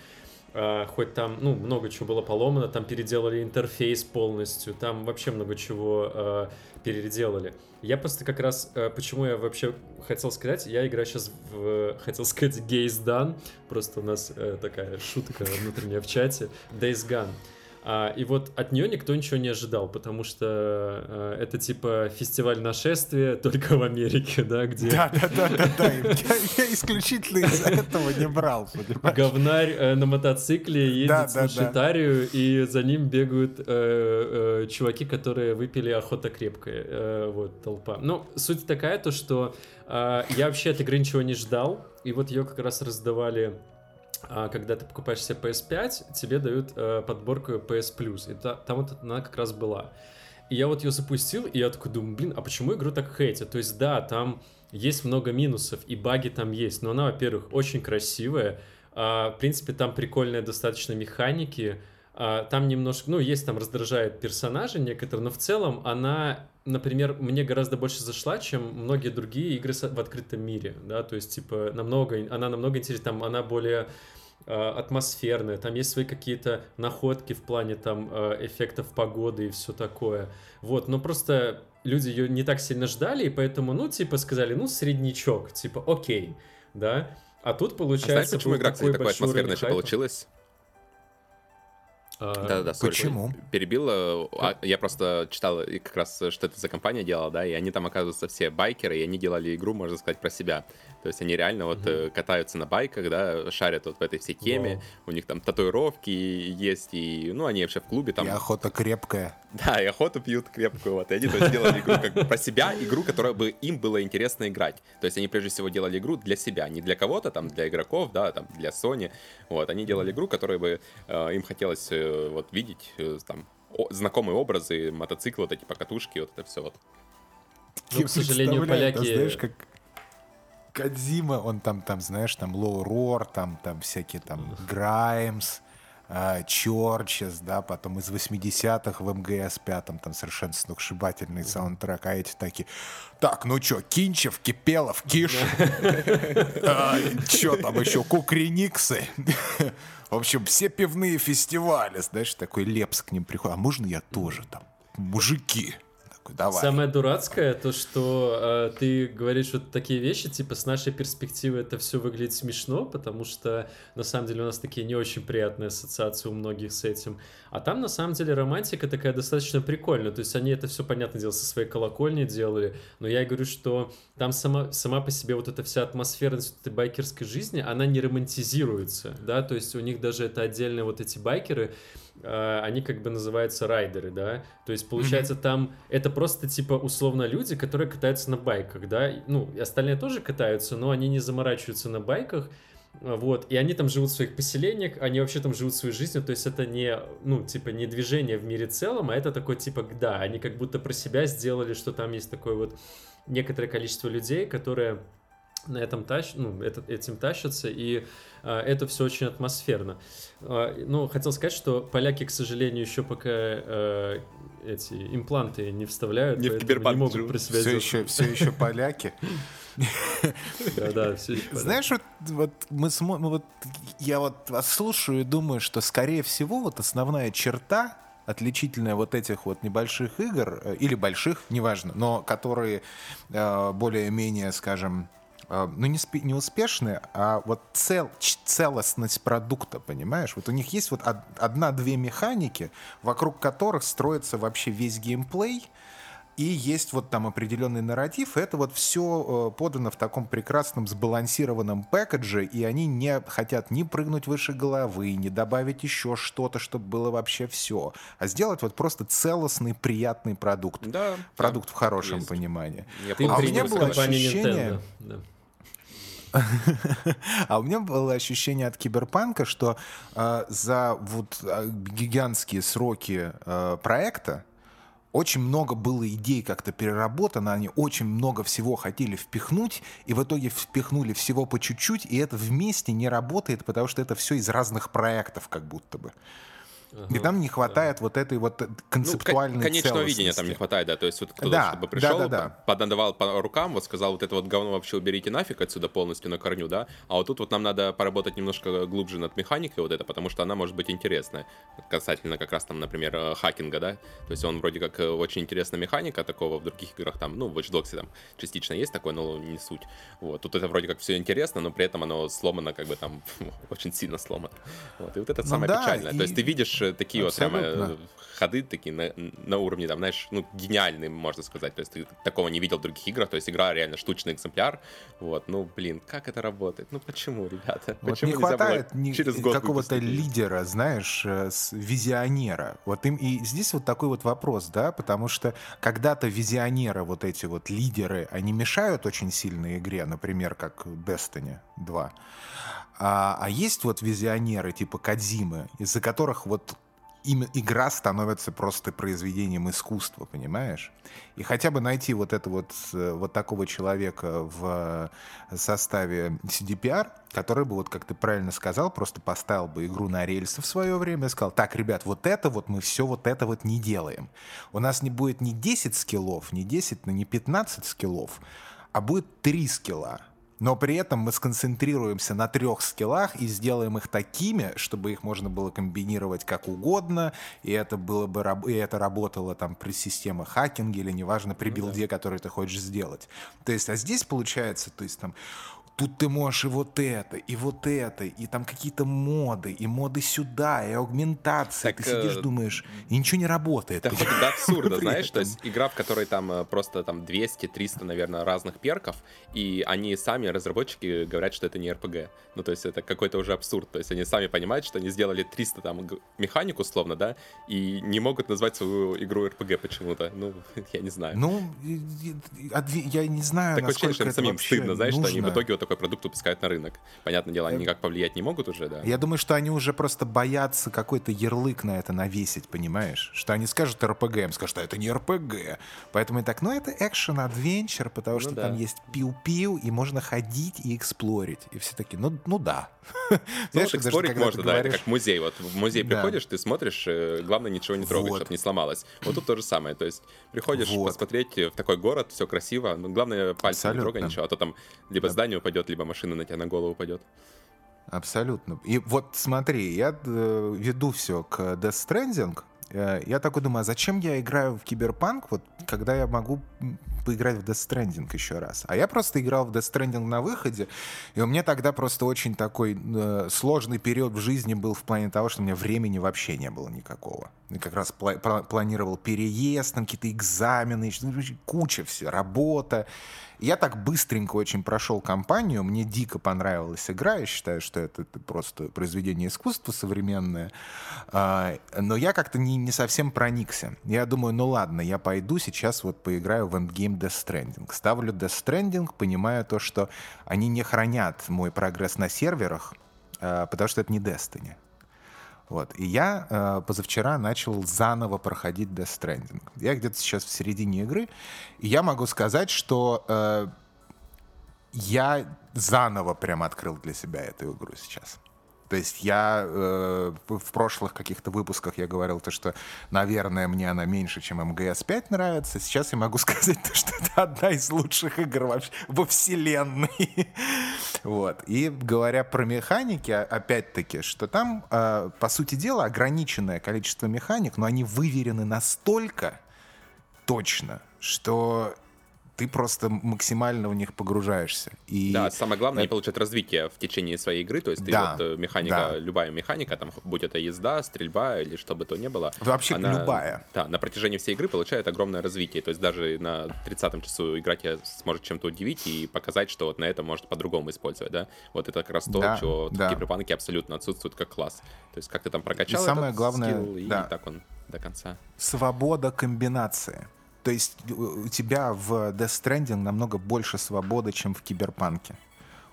Uh, хоть там, ну, много чего было поломано, там переделали интерфейс полностью, там вообще много чего uh, переделали. Я просто как раз, uh, почему я вообще хотел сказать, я играю сейчас в, хотел сказать, Gaze Done, просто у нас такая шутка внутренняя в чате, Days Gone. А, и вот от нее никто ничего не ожидал, потому что а, это типа фестиваль нашествия только в Америке, да, где... Да, да, да, да, да. Я, исключительно из-за этого не брал, понимаешь? Говнарь э, на мотоцикле едет с Лошитарию, да. и за ним бегают э, э, чуваки, которые выпили охота крепкая. Э, вот, толпа. Ну, суть такая, то, что э, я вообще от игры ничего не ждал, и вот ее как раз раздавали когда ты покупаешь себе PS5, тебе дают э, подборку PS Plus, и та, там вот она как раз была. И я вот ее запустил, и я такой думаю, блин, а почему игру так хейтят? То есть, да, там есть много минусов, и баги там есть, но она, во-первых, очень красивая, а, в принципе, там прикольные достаточно механики, а, там немножко, ну, есть там раздражает персонажи некоторые, но в целом она, например, мне гораздо больше зашла, чем многие другие игры в открытом мире, да, то есть, типа, намного, она намного интереснее, там она более а, атмосферная, там есть свои какие-то находки в плане там а, эффектов погоды и все такое. Вот, но просто люди ее не так сильно ждали, и поэтому, ну, типа, сказали, ну, среднячок, типа, окей, да. А тут получается... А знаешь, почему игра, кстати, такой атмосферной получилась? Да-да-да, Почему? Перебил. А, я просто читал как раз, что это за компания делала, да, и они там, оказываются, все байкеры, и они делали игру, можно сказать, про себя. То есть они реально вот mm-hmm. катаются на байках, да, шарят вот в этой всей теме, wow. у них там татуировки есть, и, ну, они вообще в клубе там... И охота крепкая. Да, и охоту пьют крепкую, вот, и они то есть, делали игру как про себя, игру, которую бы им было интересно играть. То есть они прежде всего делали игру для себя, не для кого-то, там, для игроков, да, там, для Sony, вот, они делали игру, которую бы э, им хотелось э, вот видеть, э, там, о, знакомые образы, мотоциклы, вот эти покатушки, вот это все вот. Ну, к сожалению, поляки... знаешь, как Кадзима, он там, там, знаешь, там Лоу Рор, там, там всякие там Граймс, э, Чорчес, да, потом из 80-х в МГС пятом там совершенно сногсшибательный саундтрек, а эти такие, так, ну чё, Кинчев, Кипелов, Киш, а, чё там еще, Кукрениксы, в общем, все пивные фестивали, знаешь, такой Лепс к ним приходит, а можно я тоже там, мужики, Такой, давай. Самое дурацкое, то, что э, ты говоришь вот такие вещи, типа, с нашей перспективы это все выглядит смешно, потому что, на самом деле, у нас такие не очень приятные ассоциации у многих с этим. А там, на самом деле, романтика такая достаточно прикольная. То есть они это все, понятное дело, со своей колокольни делали. Но я говорю, что там сама, сама по себе вот эта вся атмосферность этой байкерской жизни, она не романтизируется, да, то есть у них даже это отдельные вот эти байкеры, э, они как бы называются райдеры, да, то есть получается mm-hmm. там это просто типа условно люди, которые катаются на байках, да, ну, и остальные тоже катаются, но они не заморачиваются на байках, вот, и они там живут в своих поселениях, они вообще там живут своей жизнью, то есть это не, ну, типа, не движение в мире целом, а это такой, типа, да, они как будто про себя сделали, что там есть такое вот некоторое количество людей, которые на этом тащ, ну, это, этим тащатся, и а, это все очень атмосферно. А, ну, хотел сказать, что поляки, к сожалению, еще пока а, эти импланты не вставляют, не, в не могут про себя все еще, все еще поляки. Да, да, все еще Знаешь, вот, вот мы смотрим, вот я вот вас слушаю и думаю, что, скорее всего, вот основная черта отличительная вот этих вот небольших игр, э, или больших, неважно, но которые э, более-менее, скажем, э, ну не, спи, не успешные, а вот цел, целостность продукта, понимаешь? Вот у них есть вот одна-две механики, вокруг которых строится вообще весь геймплей, и есть вот там определенный нарратив, и это вот все э, подано в таком прекрасном сбалансированном пэкэдже, и они не хотят ни прыгнуть выше головы, ни добавить еще что-то, чтобы было вообще все, а сделать вот просто целостный, приятный продукт. Да, продукт да, в хорошем есть. понимании. Я а у меня было ощущение... а у меня было ощущение от киберпанка, что э, за вот э, гигантские сроки э, проекта очень много было идей как-то переработано, они очень много всего хотели впихнуть, и в итоге впихнули всего по чуть-чуть, и это вместе не работает, потому что это все из разных проектов как будто бы. Ага, и там не хватает да. вот этой вот концептуальной ну, конечного видения там не хватает, да, то есть вот кто-то да, чтобы пришел, да, да, да. подандавал по рукам, вот сказал, вот это вот говно вообще уберите нафиг отсюда полностью на корню, да, а вот тут вот нам надо поработать немножко глубже над механикой вот это, потому что она может быть интересная, касательно как раз там, например, э, хакинга, да, то есть он вроде как э, очень интересная механика такого в других играх, там, ну, в Watch Dogs там частично есть такое, но не суть, вот, тут это вроде как все интересно, но при этом оно сломано как бы там очень сильно сломано, вот, и вот это ну, самое да, печальное, и... то есть ты видишь такие Абсолютно. вот прямо ходы такие на, на уровне, там, знаешь, ну, гениальные, можно сказать. То есть ты такого не видел в других играх. То есть игра реально штучный экземпляр. Вот, ну, блин, как это работает? Ну, почему, ребята? Вот почему не хватает ни, через год какого-то лидера, знаешь, э, визионера. Вот им и здесь вот такой вот вопрос, да, потому что когда-то визионеры, вот эти вот лидеры, они мешают очень сильно игре, например, как Destiny 2. А, а есть вот визионеры типа Кадзимы, из-за которых вот им игра становится просто произведением искусства, понимаешь? И хотя бы найти вот это вот, э, вот такого человека в составе CDPR, который бы, вот как ты правильно сказал, просто поставил бы игру на рельсы в свое время и сказал, так, ребят, вот это вот мы все вот это вот не делаем. У нас не будет не 10 скиллов, не 10, не 15 скиллов, а будет 3 скилла но при этом мы сконцентрируемся на трех скиллах и сделаем их такими, чтобы их можно было комбинировать как угодно, и это было бы и это работало там при системе хакинга или неважно при билде, ну, да. который ты хочешь сделать. То есть, а здесь получается, то есть там тут ты можешь и вот это, и вот это, и там какие-то моды, и моды сюда, и аугментация. Так, ты сидишь, э... думаешь, и ничего не работает. Это до абсурда, знаешь, то есть игра, в которой там э, просто там 200-300, наверное, разных перков, и они сами, разработчики, говорят, что это не RPG. Ну, то есть это какой-то уже абсурд. То есть они сами понимают, что они сделали 300 там механик условно, да, и не могут назвать свою игру RPG почему-то. Ну, я не знаю. Ну, я не знаю, Такое ощущение, что им самим стыдно, знаешь, что они в итоге вот такой продукт выпускают на рынок. Понятное дело, они никак повлиять не могут уже, да. Я думаю, что они уже просто боятся какой-то ярлык на это навесить, понимаешь? Что они скажут РПГ, им скажут, что это не РПГ. Поэтому и так, ну это экшен адвенчер, потому ну, что да. там есть пиу-пиу, и можно ходить и эксплорить. И все таки ну, ну да. Ну, Знаешь, эксплорить можно, да, это как музей. Вот в музей приходишь, ты смотришь, э, главное ничего не трогать, чтобы не сломалось. Вот тут то же самое. То есть приходишь посмотреть в такой город, все красиво, но главное пальцем не трогай ничего, а то там либо здание упадет, либо машина на тебя на голову упадет. Абсолютно. И вот смотри, я э, веду все к Death Stranding, э, я такой думаю, а зачем я играю в Киберпанк, вот, когда я могу поиграть в Death Stranding еще раз. А я просто играл в Death Stranding на выходе, и у меня тогда просто очень такой э, сложный период в жизни был в плане того, что у меня времени вообще не было никакого. Я как раз пла- планировал переезд, там какие-то экзамены, куча все, работа. Я так быстренько очень прошел кампанию, мне дико понравилась игра, я считаю, что это, это просто произведение искусства современное, а, но я как-то не, не совсем проникся. Я думаю, ну ладно, я пойду сейчас вот поиграю в Endgame Death Stranding. Ставлю Death Stranding, понимая то, что они не хранят мой прогресс на серверах, а, потому что это не Destiny. Вот. И я э, позавчера начал заново проходить Death Stranding. Я где-то сейчас в середине игры, и я могу сказать, что э, я заново прям открыл для себя эту игру сейчас. То есть я э, в прошлых каких-то выпусках я говорил то, что, наверное, мне она меньше, чем МГС-5 нравится. Сейчас я могу сказать, то, что это одна из лучших игр вообще во вселенной. вот. И говоря про механики, опять-таки, что там, э, по сути дела, ограниченное количество механик, но они выверены настолько точно, что ты просто максимально в них погружаешься. И... Да, самое главное, они получают развитие в течение своей игры, то есть ты да, вот э, механика, да. любая механика, там, будь это езда, стрельба или что бы то ни было. Вообще она, любая. Да, на протяжении всей игры получает огромное развитие, то есть даже на 30-м часу играть сможет чем-то удивить и показать, что вот на это может по-другому использовать, да. Вот это как раз то, да, чего да. в киберпанке абсолютно отсутствует как класс. То есть как ты там прокачал и самое главное, скилл, да. и так он до конца. Свобода комбинации. То есть э, у тебя в Death Stranding намного больше свободы, чем в Киберпанке.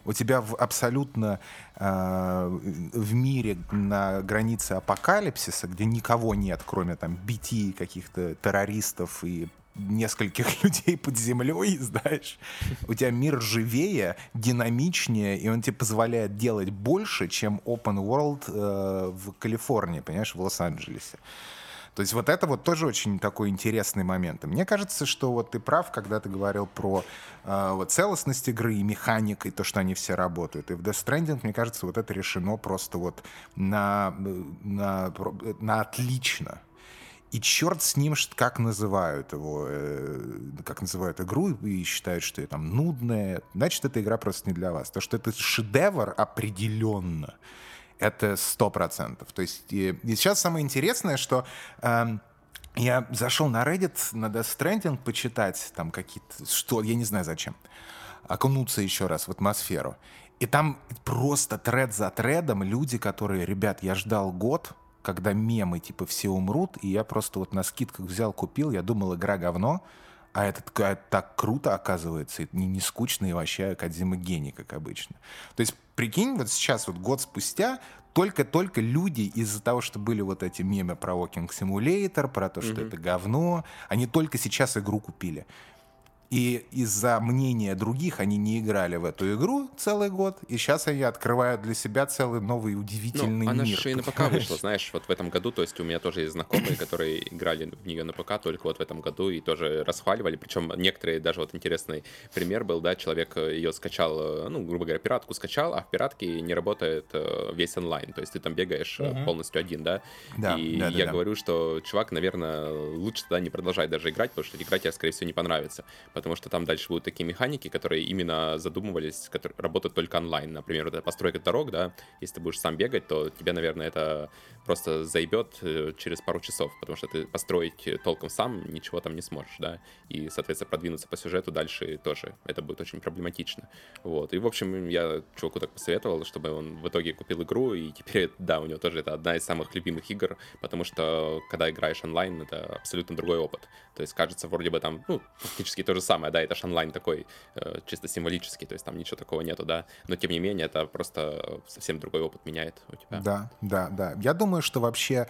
У тебя в, абсолютно э, в мире на границе апокалипсиса, где никого нет, кроме там BT, каких-то террористов и нескольких людей под землей, знаешь, у тебя мир живее, динамичнее, и он тебе позволяет делать больше, чем open world э, в Калифорнии, понимаешь, в Лос-Анджелесе. То есть вот это вот тоже очень такой интересный момент. И мне кажется, что вот ты прав, когда ты говорил про э, вот целостность игры и механик, и то, что они все работают. И в Death Stranding, мне кажется, вот это решено просто вот на, на, на отлично. И черт с ним, как называют его, э, как называют игру, и считают, что это там нудная, значит, эта игра просто не для вас. То, что это шедевр определенно это сто процентов. То есть и, и сейчас самое интересное, что э, я зашел на Reddit, на Death Stranding почитать там какие-то, что, я не знаю зачем, окунуться еще раз в атмосферу. И там просто тред за тредом люди, которые, ребят, я ждал год, когда мемы типа все умрут, и я просто вот на скидках взял, купил, я думал, игра говно, а это, это так круто оказывается, не, не скучно и вообще Кадзима гений, как обычно. То есть прикинь, вот сейчас, вот год спустя, только-только люди из-за того, что были вот эти мемы про Walking Simulator, про то, что mm-hmm. это говно, они только сейчас игру купили. И из-за мнения других они не играли в эту игру целый год, и сейчас они открывают для себя целый новый удивительный ну, она мир. Она же и на ПК вышла, знаешь, вот в этом году, то есть у меня тоже есть знакомые, которые играли в нее на ПК только вот в этом году и тоже расхваливали, причем некоторые, даже вот интересный пример был, да, человек ее скачал, ну, грубо говоря, пиратку скачал, а в пиратке не работает э, весь онлайн, то есть ты там бегаешь uh-huh. полностью один, да, да и да, я да, говорю, что чувак, наверное, лучше тогда не продолжать даже играть, потому что игра тебе, скорее всего, не понравится, потому что там дальше будут такие механики, которые именно задумывались, которые работают только онлайн. Например, это постройка дорог, да, если ты будешь сам бегать, то тебе, наверное, это просто заебет э, через пару часов, потому что ты построить толком сам ничего там не сможешь, да, и, соответственно, продвинуться по сюжету дальше тоже это будет очень проблематично. Вот, и, в общем, я чуваку так посоветовал, чтобы он в итоге купил игру, и теперь, да, у него тоже это одна из самых любимых игр, потому что, когда играешь онлайн, это абсолютно другой опыт. То есть, кажется, вроде бы там, ну, фактически то же самое, да, это же онлайн такой э, чисто символический, то есть там ничего такого нету, да, но тем не менее это просто совсем другой опыт меняет у тебя. Да, да, да. Я думаю, что вообще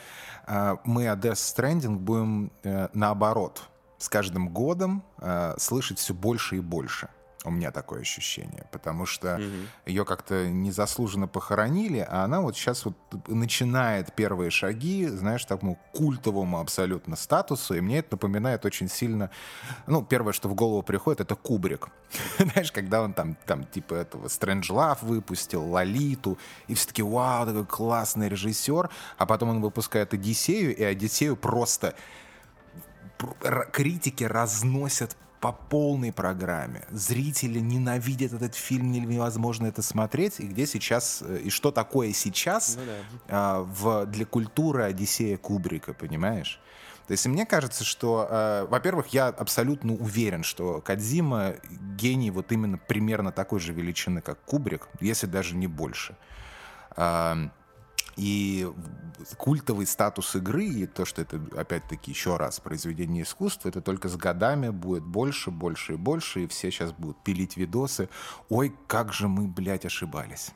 э, мы о Death Stranding будем э, наоборот с каждым годом э, слышать все больше и больше. У меня такое ощущение, потому что угу. ее как-то незаслуженно похоронили, а она вот сейчас вот начинает первые шаги, знаешь, такому культовому абсолютно статусу, и мне это напоминает очень сильно, ну, первое, что в голову приходит, это Кубрик. Знаешь, когда он там, там типа этого Strange Love выпустил, Лолиту, и все таки вау, такой классный режиссер, а потом он выпускает Одиссею, и Одиссею просто критики разносят по полной программе. Зрители ненавидят этот фильм, невозможно это смотреть. И где сейчас, э, и что такое сейчас ну, да. а, в, для культуры Одиссея Кубрика, понимаешь? То есть мне кажется, что, э, во-первых, я абсолютно уверен, что Кадзима гений вот именно примерно такой же величины, как Кубрик, если даже не больше. Э, и культовый статус игры, и то, что это, опять-таки, еще раз, произведение искусства, это только с годами будет больше, больше и больше, и все сейчас будут пилить видосы. Ой, как же мы, блядь, ошибались.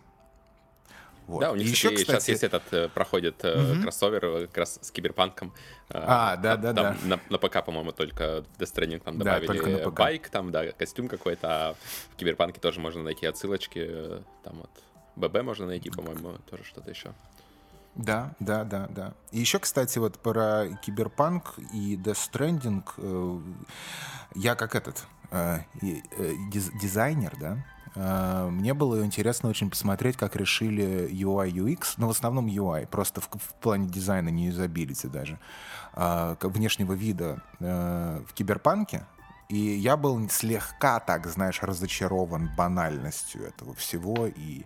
Вот. Да, у них еще, кстати, сейчас есть этот, э, проходит угу. кроссовер э, как раз с киберпанком. А, да, да, да. На, на ПК, по-моему, только в Death Stranding там добавили да, байк, там, да, костюм какой-то, а в киберпанке тоже можно найти отсылочки, там вот ББ можно найти, по-моему, тоже что-то еще. Да, да, да, да. И еще, кстати, вот про Киберпанк и Death. Э, я как этот э, э, дизайнер, да, мне было интересно очень посмотреть, как решили UI, UX, но в основном UI, просто в, в плане дизайна, не юзабилити даже, внешнего вида в Киберпанке. И я был слегка, так, знаешь, разочарован банальностью этого всего. И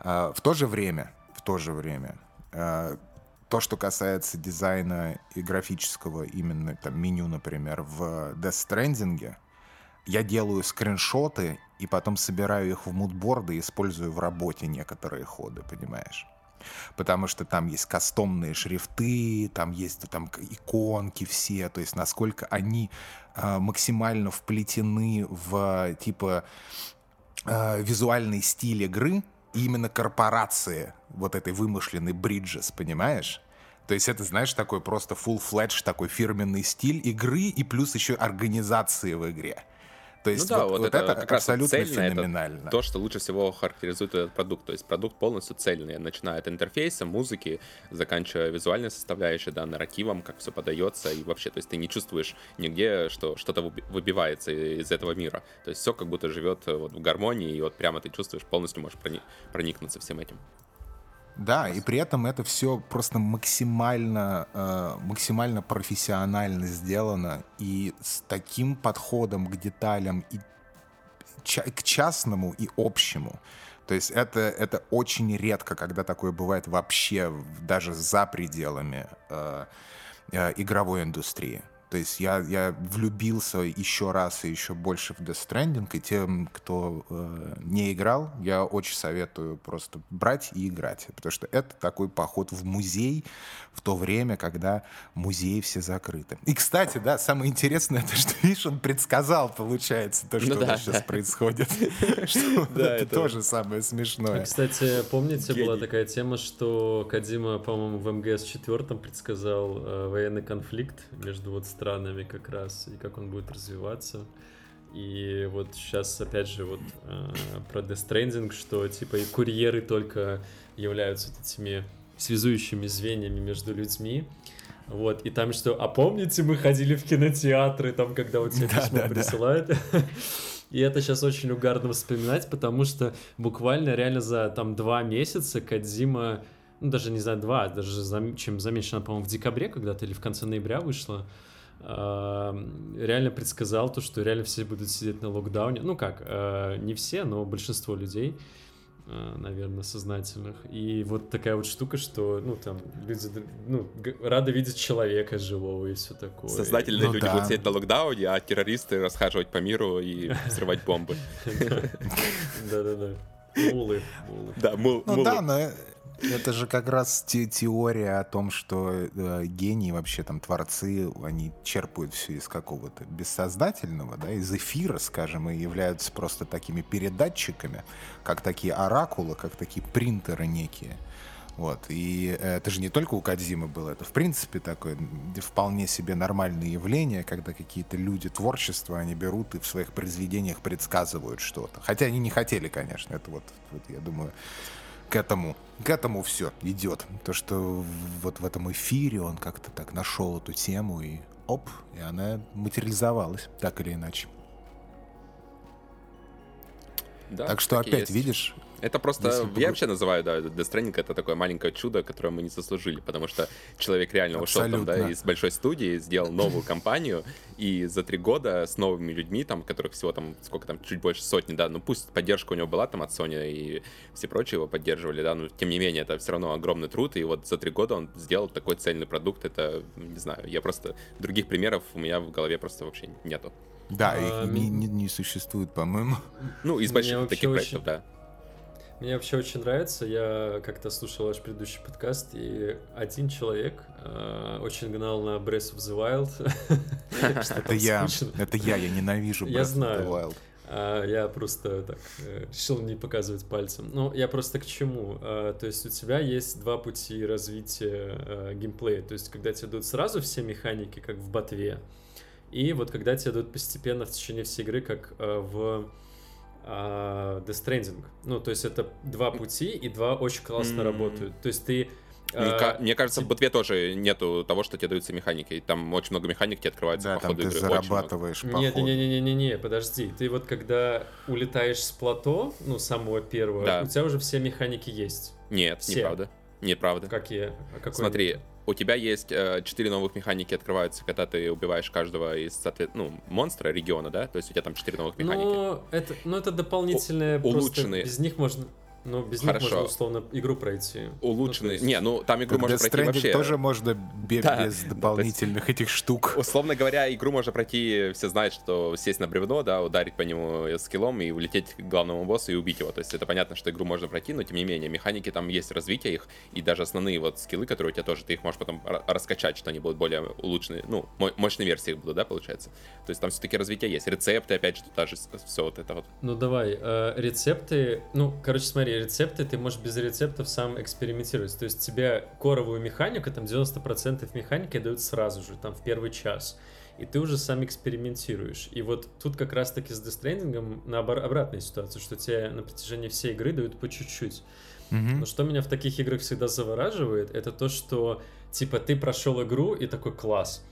в то же время, в то же время, то, что касается дизайна и графического именно там меню, например, в Death Stranding, я делаю скриншоты и потом собираю их в мудборды и использую в работе некоторые ходы, понимаешь? Потому что там есть кастомные шрифты, там есть там иконки все, то есть насколько они э, максимально вплетены в типа э, визуальный стиль игры, именно корпорации вот этой вымышленной Bridges, понимаешь? То есть это, знаешь, такой просто full-fledged такой фирменный стиль игры и плюс еще организации в игре. То есть ну да, вот, вот, вот это, это как абсолютно раз феноменально. Это то, что лучше всего характеризует этот продукт. То есть продукт полностью цельный, начиная от интерфейса, музыки, заканчивая визуальной составляющей, да, нарративом, как все подается и вообще, то есть ты не чувствуешь нигде, что что-то выбивается из этого мира. То есть все как будто живет э, вот в гармонии, и вот прямо ты чувствуешь, полностью можешь проникнуться всем этим. Да, и при этом это все просто максимально, э, максимально профессионально сделано и с таким подходом к деталям и ча- к частному и общему. То есть это, это очень редко, когда такое бывает вообще даже за пределами э, э, игровой индустрии. То есть я, я влюбился еще раз и еще больше в Death Stranding, и тем, кто э, не играл, я очень советую просто брать и играть, потому что это такой поход в музей в то время, когда музеи все закрыты. И, кстати, да, самое интересное, это что, видишь, он предсказал, получается, то, что ну, да, сейчас да. происходит. Это тоже самое смешное. Кстати, помните, была такая тема, что Кадима, по-моему, в МГС 4 предсказал э, военный конфликт между вот странами как раз, и как он будет развиваться. И вот сейчас, опять же, вот э, про Death Stranding, что типа и курьеры только являются этими связующими звеньями между людьми. Вот, и там что, а помните, мы ходили в кинотеатры, там, когда вот тебе да, письмо да, присылают? Да. И это сейчас очень угарно вспоминать, потому что буквально реально за там два месяца Кадзима, ну даже не знаю, два, даже за, чем замечено, по-моему, в декабре когда-то или в конце ноября вышло, реально предсказал то, что реально все будут сидеть на локдауне. Ну как, э, не все, но большинство людей, э, наверное, сознательных. И вот такая вот штука, что, ну, там, люди, ну, рады видеть человека живого и все такое. Сознательные ну, люди да. будут сидеть на локдауне, а террористы расхаживать по миру и взрывать бомбы. Да-да-да. Мулы. Да, мул, ну, да, но это же как раз те теория о том, что э, гении, вообще там творцы, они черпают все из какого-то бессознательного, да, из эфира, скажем, и являются просто такими передатчиками, как такие оракулы, как такие принтеры некие. Вот. И это же не только у Кадзимы было, это в принципе такое вполне себе нормальное явление, когда какие-то люди творчества, они берут и в своих произведениях предсказывают что-то. Хотя они не хотели, конечно, это вот, вот я думаю, к этому, к этому все идет. То, что вот в этом эфире он как-то так нашел эту тему и оп, и она материализовалась, так или иначе. Да, так что опять, есть. видишь, это просто, Если я вообще называю, да, Death Stranding это такое маленькое чудо, которое мы не заслужили, потому что человек реально Абсолютно. ушел там, да, из большой студии, сделал новую компанию, и за три года с новыми людьми, там, которых всего там, сколько там, чуть больше сотни, да, ну пусть поддержка у него была там от Sony и все прочие его поддерживали, да, но тем не менее это все равно огромный труд, и вот за три года он сделал такой цельный продукт, это, не знаю, я просто, других примеров у меня в голове просто вообще нету. Да, а, их не, не, не существует, по-моему. Ну, из больших таких очень... проектов, да. Мне вообще очень нравится. Я как-то слушал ваш предыдущий подкаст, и один человек э, очень гнал на Breath of the Wild. Это я. Это я, я ненавижу Breath of the Wild. А, я просто так э, решил не показывать пальцем. Ну, я просто к чему? А, то есть у тебя есть два пути развития а, геймплея. То есть когда тебе дают сразу все механики, как в ботве, и вот когда тебе дают постепенно в течение всей игры, как а, в Death Stranding. Ну, то есть это два пути, и два очень классно mm-hmm. работают. То есть ты мне, а, мне кажется, в ботве тоже нету того, что тебе даются механики. Там очень много механик тебе открывается да, по ходу игры. ты зарабатываешь по Нет, не-не-не-не-не, подожди. Ты вот когда улетаешь с плато, ну, самого первого, да. у тебя уже все механики есть. Нет, все. неправда. Неправда. Какие? А какой Смотри? У тебя есть э, четыре новых механики открываются, когда ты убиваешь каждого из, ну, монстра региона, да? То есть у тебя там четыре новых механики. Ну, это, ну, это дополнительные, У- улучшенные. без них можно... Ну, без Хорошо. них можно, условно, игру пройти. Улучшенный. Ну, есть... Не, ну там игру можно пройти вообще... тоже можно без, да. без дополнительных есть, этих штук. Условно говоря, игру можно пройти, все знают, что сесть на бревно, да, ударить по нему скиллом и улететь к главному боссу и убить его. То есть это понятно, что игру можно пройти, но тем не менее, механики там есть, развитие их, и даже основные вот скиллы, которые у тебя тоже, ты их можешь потом раскачать, что они будут более улучшенные, ну, мощные версии их будут, да, получается. То есть там все-таки развитие есть. Рецепты, опять же, тут даже все вот это вот. Ну давай, э, рецепты, ну, короче, смотри, рецепты ты можешь без рецептов сам экспериментировать. То есть тебе коровую механику, там 90% механики дают сразу же, там в первый час. И ты уже сам экспериментируешь. И вот тут как раз-таки с дестрендингом на обратная ситуация, что тебе на протяжении всей игры дают по чуть-чуть. Mm-hmm. Но что меня в таких играх всегда завораживает, это то, что типа ты прошел игру и такой класс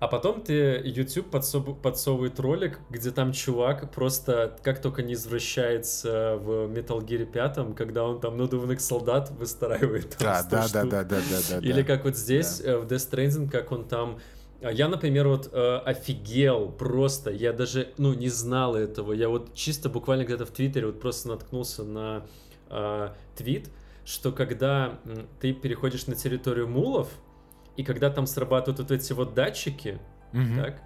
а потом ты YouTube подсов... подсовывает ролик, где там чувак просто как только не извращается в Metal Gear 5, когда он там надувных солдат выстраивает. Да, да, да, да, да, да, да. Или как вот здесь да. Э, в Death Stranding, как он там а я, например, вот э, офигел просто, я даже, ну, не знал этого, я вот чисто буквально где-то в Твиттере вот просто наткнулся на э, твит, что когда ты переходишь на территорию мулов, и когда там срабатывают вот эти вот датчики, mm-hmm. так,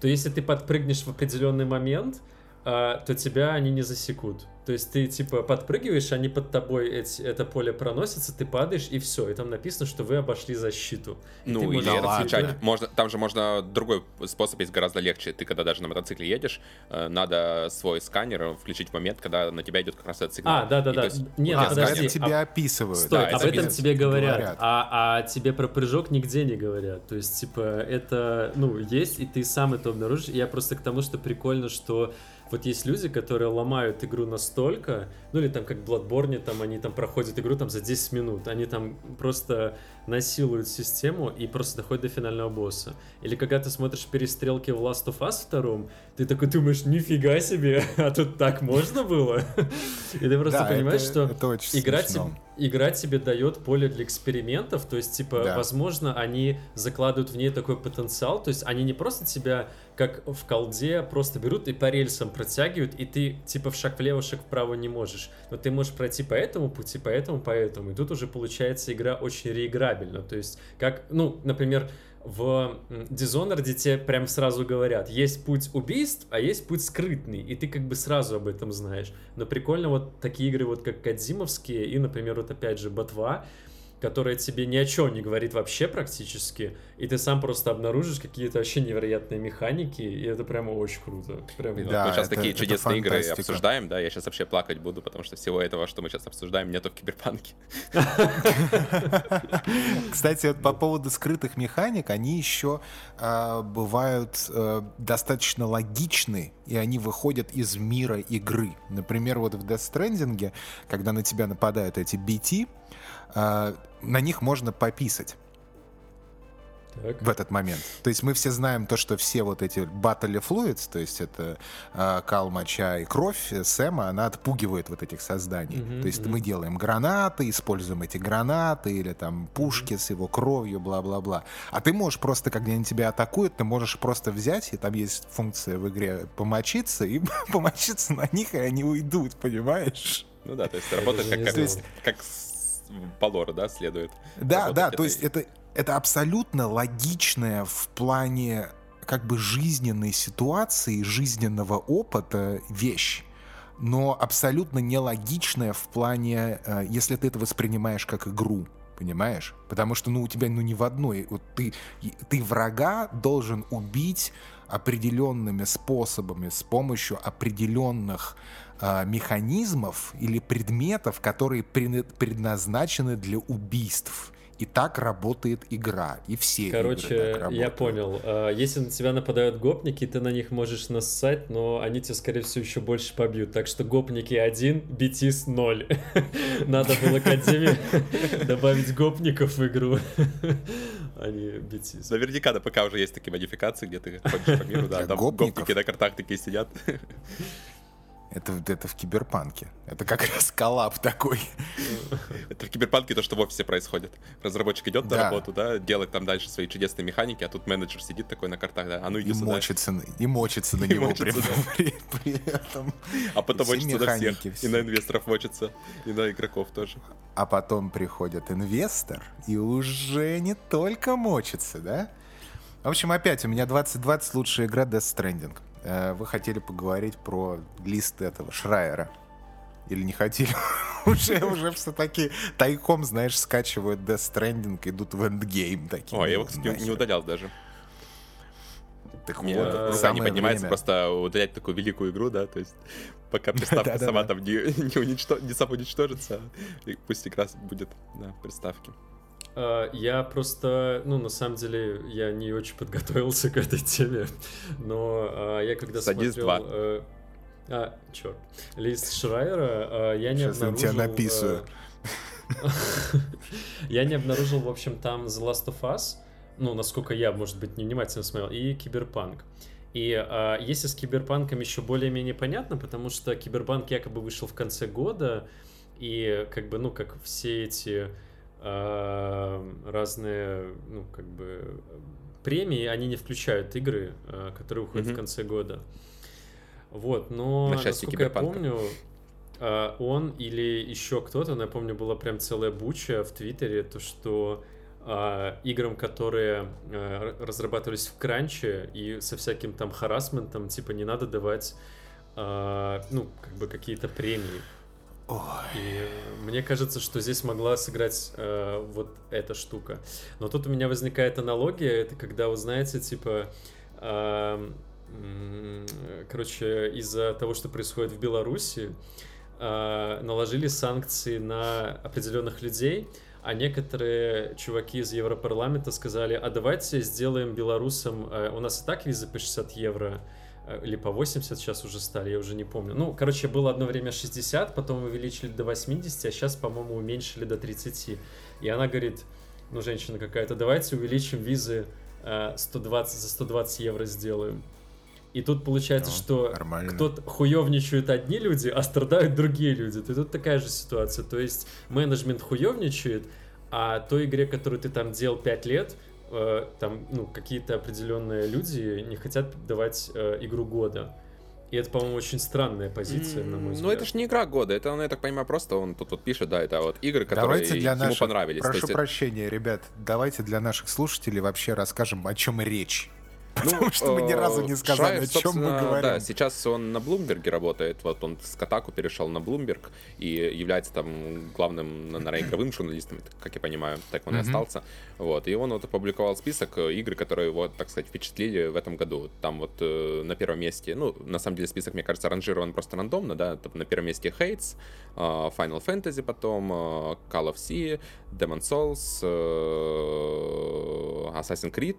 то если ты подпрыгнешь в определенный момент, то тебя они не засекут. То есть ты типа подпрыгиваешь, они под тобой эти, это поле проносится, ты падаешь и все, и там написано, что вы обошли защиту. Ну или отключать, можно, там же можно другой способ есть гораздо легче. Ты когда даже на мотоцикле едешь, э, надо свой сканер включить в момент, когда на тебя идет как раз этот сигнал. А, да, да, да. Нет, а, подожди, это тебе а... описывают. Стой, да, об этом тебе говорят, говорят. А, а тебе про прыжок нигде не говорят. То есть типа это ну есть и ты сам это обнаружишь. Я просто к тому, что прикольно, что вот есть люди, которые ломают игру настолько, ну или там как в Bloodborne, там они там проходят игру там за 10 минут, они там просто насилуют систему и просто доходят до финального босса. Или когда ты смотришь перестрелки в Last of Us 2, ты такой думаешь, нифига себе, а тут так можно было? И ты просто понимаешь, что игра тебе игра тебе дает поле для экспериментов, то есть, типа, да. возможно, они закладывают в ней такой потенциал, то есть они не просто тебя, как в колде, просто берут и по рельсам протягивают, и ты, типа, в шаг влево, шаг вправо не можешь, но ты можешь пройти по этому пути, по этому, по этому, и тут уже получается игра очень реиграбельна, то есть, как, ну, например, в Dishonored тебе прям сразу говорят, есть путь убийств, а есть путь скрытный, и ты как бы сразу об этом знаешь. Но прикольно вот такие игры вот как Кадзимовские и, например, вот опять же Ботва, которая тебе ни о чем не говорит вообще практически, и ты сам просто обнаружишь какие-то вообще невероятные механики, и это прямо очень круто. Прям, да, мы сейчас это, такие это чудесные игры обсуждаем, да, я сейчас вообще плакать буду, потому что всего этого, что мы сейчас обсуждаем, нету в Киберпанке. Кстати, вот по поводу скрытых механик, они еще э, бывают э, достаточно логичны, и они выходят из мира игры. Например, вот в Death Stranding, когда на тебя нападают эти BT, э, на них можно пописать. Так. в этот момент. То есть мы все знаем то, что все вот эти battle fluids, то есть это э, кал, моча и кровь Сэма, она отпугивает вот этих созданий. Mm-hmm, то есть mm-hmm. мы делаем гранаты, используем эти гранаты или там пушки mm-hmm. с его кровью, бла-бла-бла. А ты можешь просто, когда они тебя атакуют, ты можешь просто взять, и там есть функция в игре помочиться, и помочиться на них, и они уйдут, понимаешь? Ну да, то есть работает как, как, как по лору, да, следует. Да, да, то есть это, это абсолютно логичная в плане как бы жизненной ситуации, жизненного опыта вещь но абсолютно нелогичная в плане, э, если ты это воспринимаешь как игру, понимаешь? Потому что, ну, у тебя, ну, ни в одной, вот ты, ты врага должен убить определенными способами, с помощью определенных э, механизмов или предметов, которые предназначены для убийств. И так работает игра, и все Короче, я понял. А, если на тебя нападают гопники, ты на них можешь нассать, но они тебя, скорее всего, еще больше побьют. Так что гопники один, битис ноль. Надо было Академии добавить гопников в игру, а не битис. Наверняка на ПК уже есть такие модификации, где ты ходишь по миру, да, там гопники на картах такие сидят. Это, это в киберпанке. Это как раз коллап такой. Это в киберпанке то, что в офисе происходит. Разработчик идет на работу, да, делает там дальше свои чудесные механики, а тут менеджер сидит такой на картах, да, а ну иди сюда. И мочится на него при, этом. А потом мочится на всех. Все. И на инвесторов мочится, и на игроков тоже. А потом приходит инвестор, и уже не только мочится, да? В общем, опять, у меня 2020 лучшая игра Death Stranding. Э, вы хотели поговорить про лист этого Шрайера. Или не хотели? уже, уже все таки тайком, знаешь, скачивают Death Stranding, идут в эндгейм такие. О, я его, кстати, не удалял даже. Так Мне вот, рука не поднимается время. просто удалять такую великую игру, да, то есть пока приставка сама там не, не, уничтож... не самоуничтожится, пусть игра будет на приставке. А, я просто, ну, на самом деле, я не очень подготовился к этой теме, но а, я когда Садись смотрел... 2. Э, а, черт. Лист Шрайера, я не Сейчас обнаружил... я тебя написываю. Я не обнаружил, в общем, там The Last of Us, ну, насколько я, может быть, невнимательно смотрел, и Киберпанк. И а, если с Киберпанком еще более-менее понятно, потому что Киберпанк якобы вышел в конце года, и как бы, ну, как все эти разные, ну, как бы, премии, они не включают игры, а, которые выходят mm-hmm. в конце года. Вот, но, На насколько я помню, а, он или еще кто-то, но я помню, была прям целая буча в Твиттере, то, что играм, которые разрабатывались в кранче и со всяким там харасментом, типа, не надо давать, ну, как бы какие-то премии. Ой. И мне кажется, что здесь могла сыграть э, вот эта штука. Но тут у меня возникает аналогия, это когда, вы знаете, типа, э, короче, из-за того, что происходит в Беларуси, э, наложили санкции на определенных людей, а некоторые чуваки из Европарламента сказали, а давайте сделаем белорусам, э, у нас и так виза по 60 евро, или по 80 сейчас уже стали, я уже не помню. Ну, короче, было одно время 60, потом увеличили до 80, а сейчас, по-моему, уменьшили до 30. И она говорит, ну, женщина какая-то, давайте увеличим визы 120, э, за 120 евро сделаем. И тут получается, ну, что кто-то хуевничают одни люди, а страдают другие люди. И тут такая же ситуация. То есть менеджмент хуевничает, а той игре, которую ты там делал 5 лет, э, там, ну, какие-то определенные люди не хотят давать э, игру года. И это, по-моему, очень странная позиция, mm, на мой ну, взгляд. Ну, это же не игра года, это, ну, я так понимаю, просто он тут вот пишет, да, это вот игры, которые давайте для ему наших, понравились. Прошу есть... прощения, ребят, давайте для наших слушателей вообще расскажем, о чем речь. Потому что мы ни разу не сказали, Шрайер, о чем мы говорим. Да, сейчас он на Блумберге работает. Вот он с Катаку перешел на Блумберг и является там главным, наверное, игровым журналистом, как я понимаю, так он и остался. Вот. И он вот опубликовал список игр, которые его, так сказать, впечатлили в этом году. Там вот э, на первом месте, ну, на самом деле список, мне кажется, ранжирован просто рандомно, да, там на первом месте Hates, э, Final Fantasy потом, э, Call of Sea, Demon Souls, э, Assassin's Creed,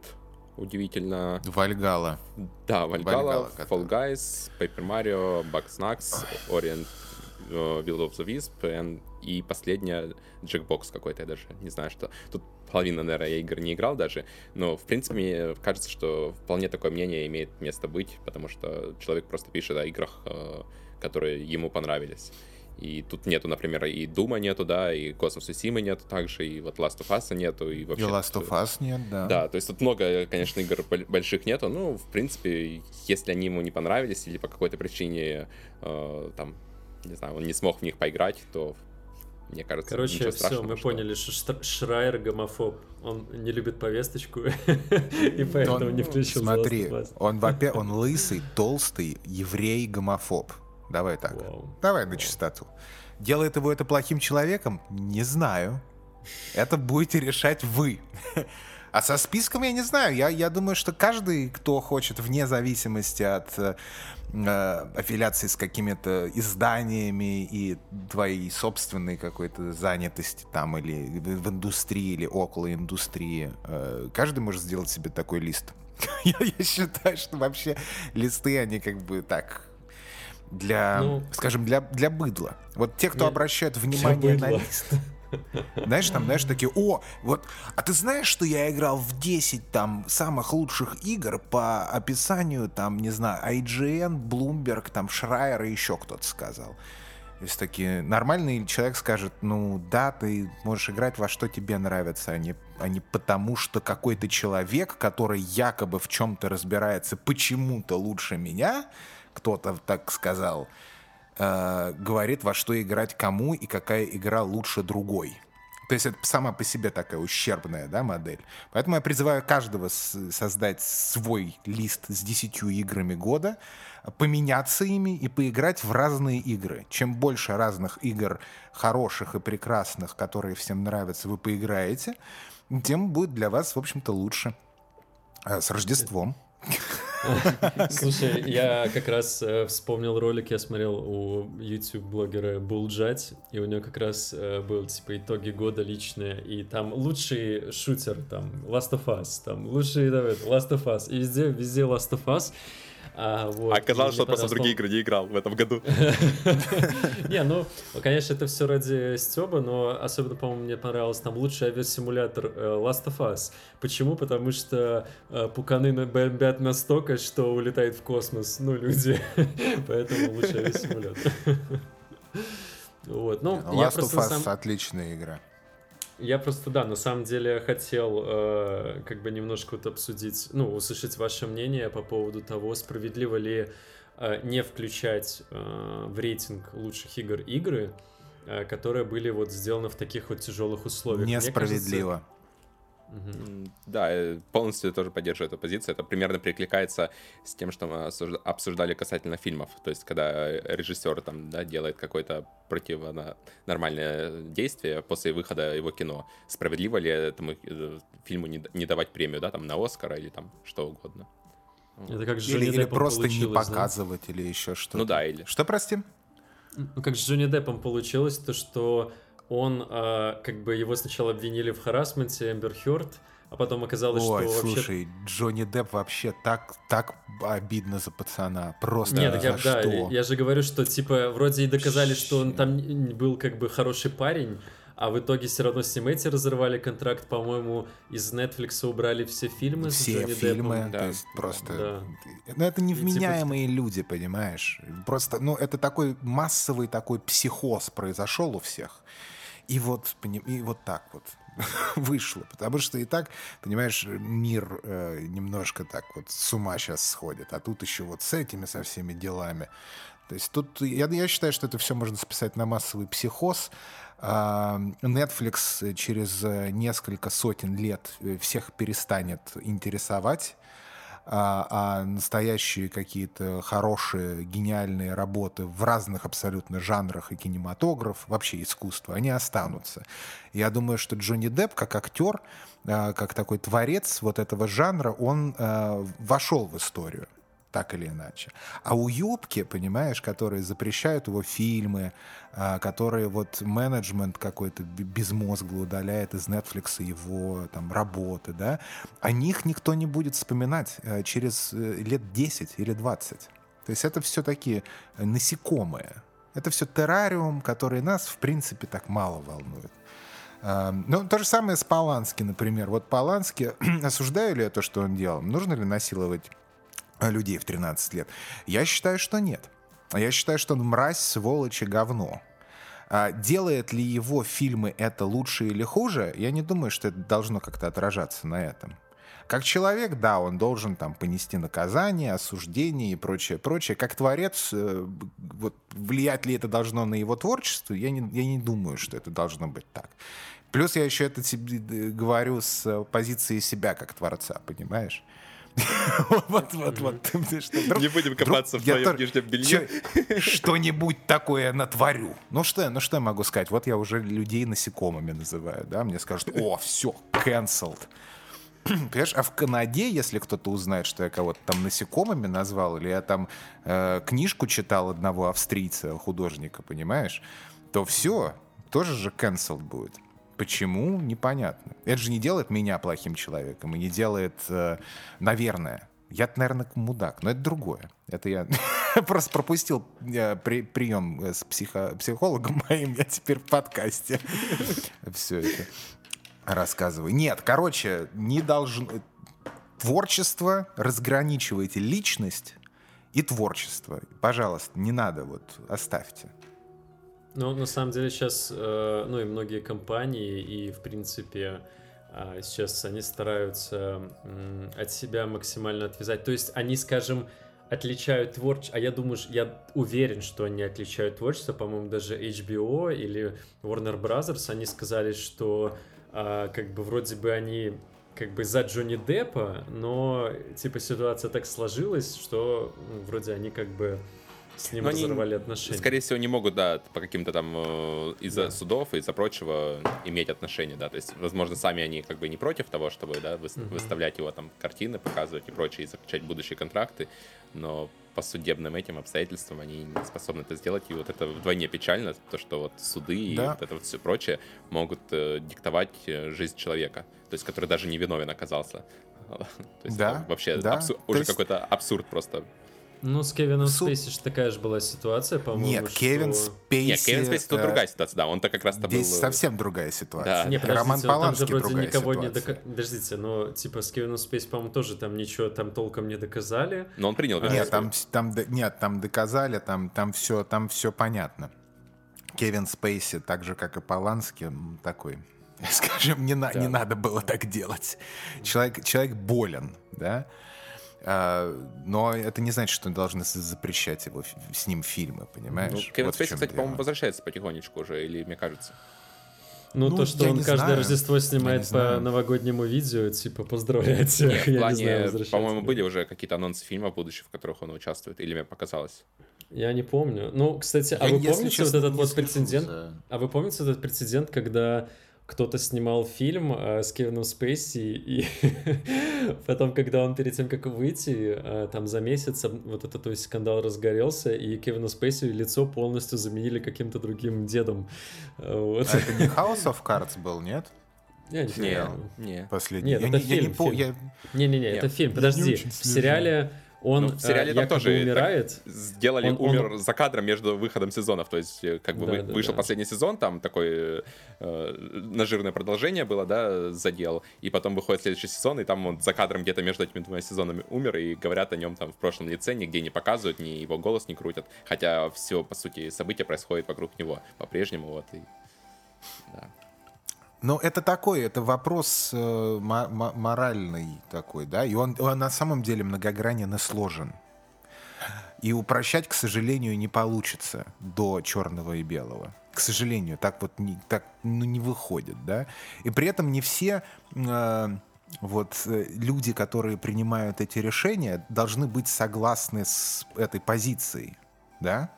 удивительно. Вальгала. Да, который- Fall Guys, Paper Mario, Bugsnax, Orient, э, Will of the Wisp и последняя Jackbox какой-то, я даже не знаю, что. Тут половина, наверное, я игр не играл даже, но, в принципе, мне кажется, что вполне такое мнение имеет место быть, потому что человек просто пишет о играх, э, которые ему понравились. И тут нету, например, и Дума нету, да, и Космос Симы нету также, и вот Last of Us нету, и И вообще... Last тут, of Us нет, да. да, то есть тут много, конечно, игр боль- больших нету. Ну, в принципе, если они ему не понравились или по какой-то причине, э, там, не знаю, он не смог в них поиграть, то, мне кажется, Короче, ничего все, мы что- поняли, что Шрайер гомофоб. Он не любит повесточку, и поэтому Он- не включил Смотри, Last он, он лысый, толстый, еврей, гомофоб. Давай так. Вау. Давай на чистоту. Делает его это плохим человеком? Не знаю. Это будете решать вы. А со списком я не знаю. Я, я думаю, что каждый, кто хочет, вне зависимости от э, э, аффилиации с какими-то изданиями и твоей собственной какой-то занятости там или в в индустрии, или около индустрии, э, каждый может сделать себе такой лист. Я, я считаю, что вообще листы, они как бы так для, Ну, скажем, для, для быдла. Вот те, кто Для- обращают внимание на лист, знаешь, там, знаешь, такие, о, вот, а ты знаешь, что я играл в 10 там самых лучших игр по описанию, там, не знаю, IGN, Bloomberg, там, Шрайер и еще кто-то сказал. Если такие нормальный человек скажет, ну да, ты можешь играть во что тебе нравится, а не, а не потому, что какой-то человек, который якобы в чем-то разбирается почему-то лучше меня, кто-то так сказал, э, говорит, во что играть кому и какая игра лучше другой. То есть это сама по себе такая ущербная да, модель. Поэтому я призываю каждого создать свой лист с 10 играми года, поменяться ими и поиграть в разные игры. Чем больше разных игр хороших и прекрасных, которые всем нравятся, вы поиграете, тем будет для вас, в общем-то, лучше. А, С Рождеством. Слушай, я как раз э, вспомнил ролик, я смотрел у YouTube-блогера Булджать, и у него как раз э, был, типа, итоги года личные, и там лучший шутер, там, Last of Us, там, лучший, Last of Us, и везде, везде Last of Us. А, вот, оказалось, что просто в другие понравилось, игры не играл в этом году. Не, ну, конечно, это все ради Стеба, но особенно, по-моему, мне понравился там лучший авиасимулятор э, Last of Us. Почему? Потому что э, пуканы на- бомбят настолько, что улетает в космос, ну, люди. Поэтому лучший авиасимулятор. Вот, ну, я Last of Us отличная игра. Я просто, да, на самом деле хотел э, как бы немножко вот обсудить, ну, услышать ваше мнение по поводу того, справедливо ли э, не включать э, в рейтинг лучших игр игры, э, которые были вот сделаны в таких вот тяжелых условиях. Несправедливо. Да, э, полностью тоже поддерживаю эту позицию. Это примерно перекликается с тем, что мы обсуждали касательно фильмов. То есть, когда э, режиссер там, да, делает какое-то противонормальное действие после выхода его кино, справедливо ли этому э, фильму не, давать премию, да, там, на Оскар или там что угодно? Это как Или, или просто не получилось, да? показывать, или еще что-то. Ну да, или... Что, прости? Ну, как с Джонни Деппом получилось, то что он, а, как бы его сначала обвинили в харасменте, Эмбер Хёрд, а потом оказалось, Ой, что вообще... слушай, Джонни Депп вообще так, так обидно за пацана. Просто Нет, за я, да, что? я же говорю, что типа вроде и доказали, что он там был как бы хороший парень, а в итоге все равно с ним эти разорвали контракт, по-моему, из Netflix убрали все фильмы с Все Джонни фильмы, Деппом. то Да, есть просто... да. Ну, это И типа невменяемые люди, понимаешь? Просто, ну, это такой массовый такой психоз произошел у всех. И вот, и вот так вот вышло. Потому что и так, понимаешь, мир э, немножко так вот с ума сейчас сходит. А тут еще вот с этими, со всеми делами. То есть тут, я, я считаю, что это все можно списать на массовый психоз. А, Netflix через э, несколько сотен лет э, всех перестанет интересовать. А, а настоящие какие-то хорошие, гениальные работы в разных абсолютно жанрах и кинематограф, вообще искусство, они останутся. Я думаю, что Джонни Депп как актер, а, как такой творец вот этого жанра, он а, вошел в историю так или иначе. А у Юбки, понимаешь, которые запрещают его фильмы, а, которые вот менеджмент какой-то безмозглый удаляет из Netflix его там работы, да, о них никто не будет вспоминать э, через э, лет 10 или 20. То есть это все такие насекомые. Это все террариум, который нас, в принципе, так мало волнует. Ну, то же самое с Полански, например. Вот Полански, осуждаю ли я то, что он делал? Нужно ли насиловать людей в 13 лет? Я считаю, что нет. Я считаю, что он мразь, сволочь и говно. А делает ли его фильмы это лучше или хуже, я не думаю, что это должно как-то отражаться на этом. Как человек, да, он должен там понести наказание, осуждение и прочее, прочее. Как творец, э, вот влиять ли это должно на его творчество, я не, я не думаю, что это должно быть так. Плюс я еще это тебе э, говорю с позиции себя как творца, понимаешь? Вот, вот, вот. Не будем копаться в твоем нижнем белье. Что-нибудь такое натворю. Ну что, ну что я могу сказать? Вот я уже людей насекомыми называю, да? Мне скажут, о, все, cancelled. Понимаешь, а в Канаде, если кто-то узнает, что я кого-то там насекомыми назвал, или я там э, книжку читал одного австрийца, художника, понимаешь, то все, тоже же cancelled будет. Почему? Непонятно. Это же не делает меня плохим человеком и не делает, э, наверное, я, наверное, мудак, но это другое. Это я просто пропустил э, при, прием с психо, психологом моим, я теперь в подкасте все это рассказываю. Нет, короче, не должно... Творчество разграничивайте личность и творчество. Пожалуйста, не надо, вот оставьте. Ну, на самом деле сейчас, э, ну и многие компании, и в принципе сейчас они стараются от себя максимально отвязать. То есть они, скажем, отличают творчество, а я думаю, я уверен, что они отличают творчество, по-моему, даже HBO или Warner Brothers, они сказали, что э, как бы вроде бы они как бы за Джонни Деппа, но типа ситуация так сложилась, что вроде они как бы с ним Но разорвали они, отношения. Скорее всего, не могут, да, по каким-то там э, из-за да. судов и из-за прочего иметь отношения, да. То есть, возможно, сами они как бы не против того, чтобы, да, вы, угу. выставлять его там картины, показывать и прочее, и заключать будущие контракты, но по судебным этим обстоятельствам они не способны это сделать. И вот это вдвойне печально, то, что вот суды да. и вот это вот все прочее могут э, диктовать э, жизнь человека, то есть который даже не виновен оказался. То есть да, вообще да. Абсур... уже есть... какой-то абсурд просто ну, с Кевином Су... Спейси же такая же была ситуация, по-моему. Нет, что... Кевин Спейси... Нет, Кевин Спейси тут э... другая ситуация, да, он-то как раз-то Здесь был... совсем другая ситуация. Да. Не, Роман Поланский там же вроде никого ситуация. не дока... Подождите, но типа с Кевином Спейси, по-моему, тоже там ничего там толком не доказали. Но он принял Нет, там, там, нет, там доказали, там, там, все, там все понятно. Кевин Спейси, так же, как и Поланский, такой скажем, не, на, да. не надо было так делать. Человек, человек болен, да, а, но это не значит, что должны запрещать его с ним фильмы, понимаешь? Ну, Кевин вот Спейси, кстати, по-моему, возвращается потихонечку уже, или мне кажется. Ну, ну, то, что он каждое знаю. Рождество снимает по новогоднему видео, типа, поздравляйте. Нет, в плане, по-моему, были уже какие-то анонсы фильмов будущих, в которых он участвует, или мне показалось? Я не помню. Ну, кстати, а я, а вы помните честно, вот этот вот прецедент? А вы помните этот прецедент, когда кто-то снимал фильм э, с Кевином Спейси, и потом, когда он перед тем, как выйти, э, там за месяц вот этот то есть, скандал разгорелся, и Кевину Спейси лицо полностью заменили каким-то другим дедом. Э, вот. А это не House of Cards был, нет? Я не, не, не. Последний. Нет, я это не, фильм. Я не, фильм. не, не, не, это фильм. Подожди, в сериале он ну, в сериале э, там тоже умирает. сделали он, умер он... за кадром между выходом сезонов. То есть, э, как бы да, вы, вышел да. последний сезон, там такое э, нажирное продолжение было, да, задел. И потом выходит следующий сезон, и там он за кадром где-то между этими двумя сезонами умер, и говорят о нем там в прошлом лице, нигде не показывают, ни его голос не крутят. Хотя все, по сути, события происходят вокруг него по-прежнему. Вот, и... да. Ну, это такой, это вопрос э, моральный такой, да, и он, он на самом деле многогранен и сложен. И упрощать, к сожалению, не получится до черного и белого. К сожалению, так вот не, так, ну, не выходит, да. И при этом не все э, вот э, люди, которые принимают эти решения, должны быть согласны с этой позицией, да,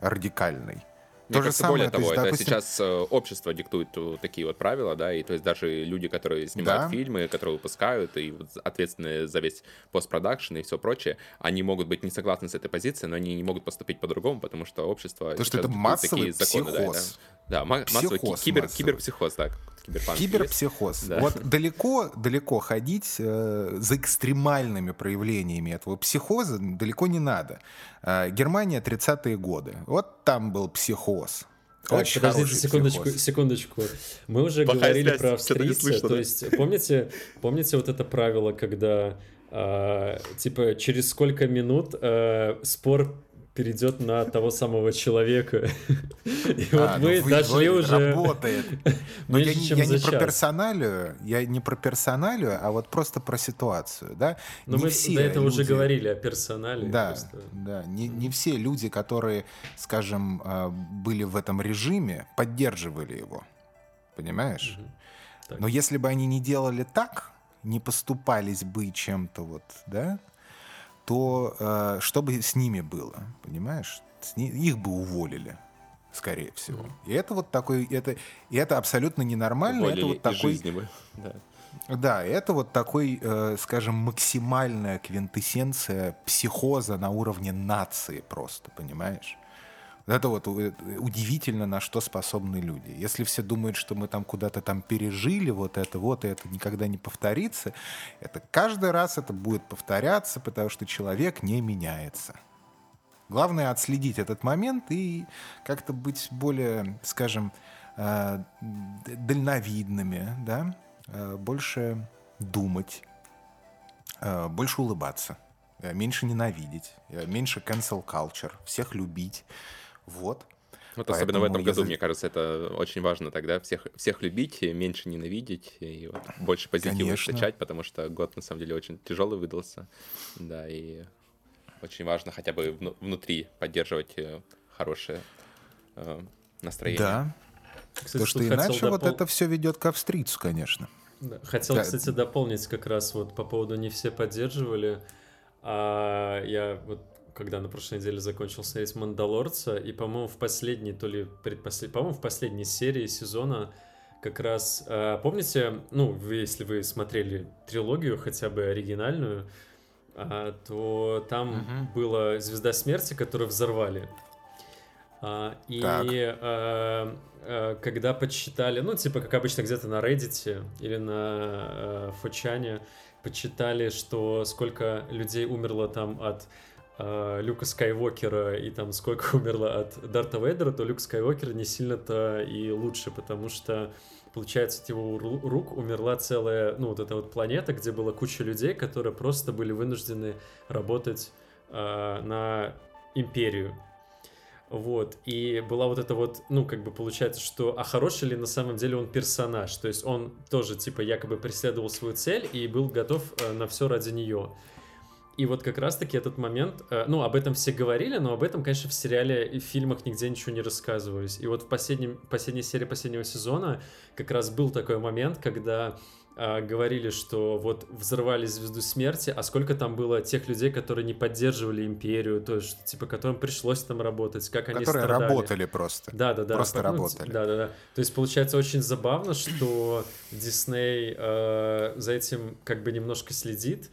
радикальной. Мне то кажется, же самое, более того, то есть, это допустим... сейчас э, общество диктует э, такие вот правила, да, и то есть даже люди, которые снимают да. фильмы, которые выпускают, и вот ответственны за весь постпродакшн и все прочее, они могут быть не согласны с этой позицией, но они не могут поступить по-другому, потому что общество... Потому что это массовый такие законы, психоз. Да, да. да массовый кибер, массовый. киберпсихоз, так киберпанк Киберпсихоз. Да. Вот далеко, далеко ходить э, за экстремальными проявлениями этого психоза далеко не надо. Э, Германия 30-е годы. Вот там был психоз. Так, Очень подождите секундочку, психоз. секундочку. Мы уже Плохая говорили связь, про австрийцев. Слышно, то да? есть, помните, помните вот это правило, когда э, типа через сколько минут э, спор перейдет на того самого человека. И вот а, мы ну, дошли уже... Работает. Но я, я не про персоналию, я не про персоналию, а вот просто про ситуацию, да? Но не мы все до этого люди... уже говорили о персонале. Да, просто. да. Не, не все люди, которые, скажем, а, были в этом режиме, поддерживали его. Понимаешь? Угу. Но если бы они не делали так, не поступались бы чем-то вот, да, то э, что бы с ними было, понимаешь? Их бы уволили, скорее всего. И это вот такой, это, и это абсолютно ненормально. Уволили это вот такой, жизни бы. Да. Да, это вот такой, э, скажем, максимальная квинтэссенция психоза на уровне нации просто, понимаешь? Это вот э, удивительно, на что способны люди. Если все думают, что мы там куда-то там пережили вот это вот, и это никогда не повторится, это каждый раз это будет повторяться, потому что человек не меняется. Главное отследить этот момент и как-то быть более, скажем, э, дальновидными, да, э, больше думать, больше улыбаться, меньше ненавидеть, меньше cancel culture, всех любить, вот. Вот особенно в этом году, мне кажется, это очень важно тогда всех, всех любить, меньше ненавидеть и вот больше позитива встречать, потому что год на самом деле очень тяжелый выдался. Да, и очень важно хотя бы внутри поддерживать э, хорошее э, настроение. Да. Кстати, Потому что иначе допол... вот это все ведет к австрийцу, конечно. Да. Хотел, да. кстати, дополнить как раз вот по поводу не все поддерживали. А я вот когда на прошлой неделе закончил смотреть «Мандалорца», и, по-моему, в последней, то ли предпослед... по-моему, в последней серии сезона как раз, э, помните, ну, вы, если вы смотрели трилогию, хотя бы оригинальную, э, то там угу. была «Звезда смерти», которую взорвали. А, и э, э, когда подсчитали, ну, типа, как обычно, где-то на Reddit или на э, Фочане, подсчитали, что сколько людей умерло там от э, Люка Скайуокера и там сколько умерло от Дарта Вейдера, то Люк Скайуокер не сильно-то и лучше, потому что получается, от его рук умерла целая, ну, вот эта вот планета, где была куча людей, которые просто были вынуждены работать э, на империю. Вот, и была вот эта вот, ну, как бы получается, что, а хороший ли на самом деле он персонаж? То есть он тоже, типа, якобы преследовал свою цель и был готов э, на все ради нее. И вот как раз-таки этот момент, э, ну, об этом все говорили, но об этом, конечно, в сериале и в фильмах нигде ничего не рассказывалось. И вот в последнем, последней серии последнего сезона как раз был такой момент, когда э, говорили, что вот взорвали Звезду Смерти, а сколько там было тех людей, которые не поддерживали Империю, то есть, типа, которым пришлось там работать, как они Которые страдали. работали просто. Да, да, да. Просто ну, работали. Да, да, да. То есть, получается, очень забавно, что Дисней э, за этим как бы немножко следит,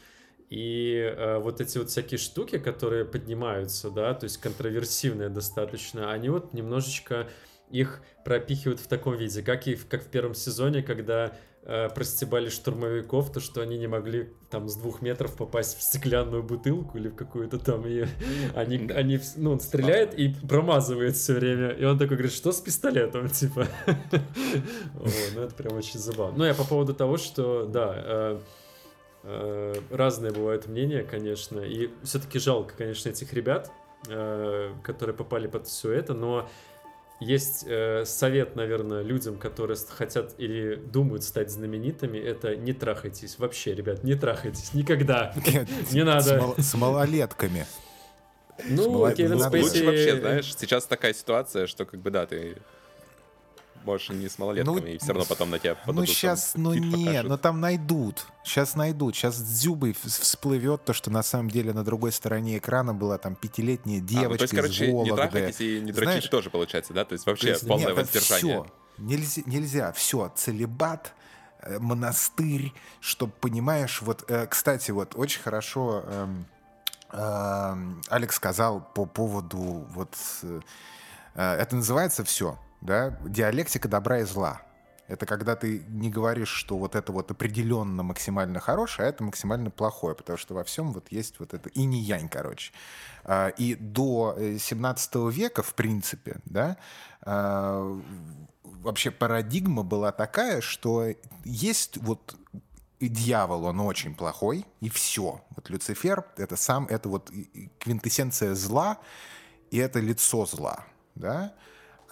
и э, вот эти вот всякие штуки, которые поднимаются, да, то есть контроверсивные достаточно, они вот немножечко их пропихивают в таком виде, как и в, как в первом сезоне, когда э, простебали штурмовиков, то что они не могли там с двух метров попасть в стеклянную бутылку или в какую-то там, и они, они, ну, он стреляет и промазывает все время, и он такой говорит, что с пистолетом, типа. Ну, это прям очень забавно. Ну, я по поводу того, что, да, э, разные бывают мнения, конечно, и все-таки жалко, конечно, этих ребят, э, которые попали под все это, но есть э, совет, наверное, людям, которые хотят или думают стать знаменитыми, это не трахайтесь. Вообще, ребят, не трахайтесь. Никогда. Не надо. С малолетками. Ну, Кевин Спейси... Лучше вообще, знаешь, сейчас такая ситуация, что как бы да, ты можешь не с малолетками, ну, и все равно потом на тебя подадут. Ну, сейчас, ну не, но там найдут. Сейчас найдут. Сейчас с Дзюбой всплывет то, что на самом деле на другой стороне экрана была там пятилетняя девочка а, ну, то есть, короче, из Вологды. не трахайтесь и не дрочить Знаешь, тоже получается, да? То есть вообще то есть, полное нет, воздержание. Все. Нельзя, нельзя, все, целебат, э, монастырь, чтобы, понимаешь, вот, э, кстати, вот очень хорошо эм, эм, Алекс сказал по поводу вот, э, это называется все, да, диалектика добра и зла. Это когда ты не говоришь, что вот это вот определенно максимально хорошее, а это максимально плохое, потому что во всем вот есть вот это и не янь, короче. А, и до 17 века, в принципе, да, вообще парадигма была такая, что есть вот дьявол, он очень плохой, и все. Вот Люцифер — это сам, это вот квинтэссенция зла, и это лицо зла, да?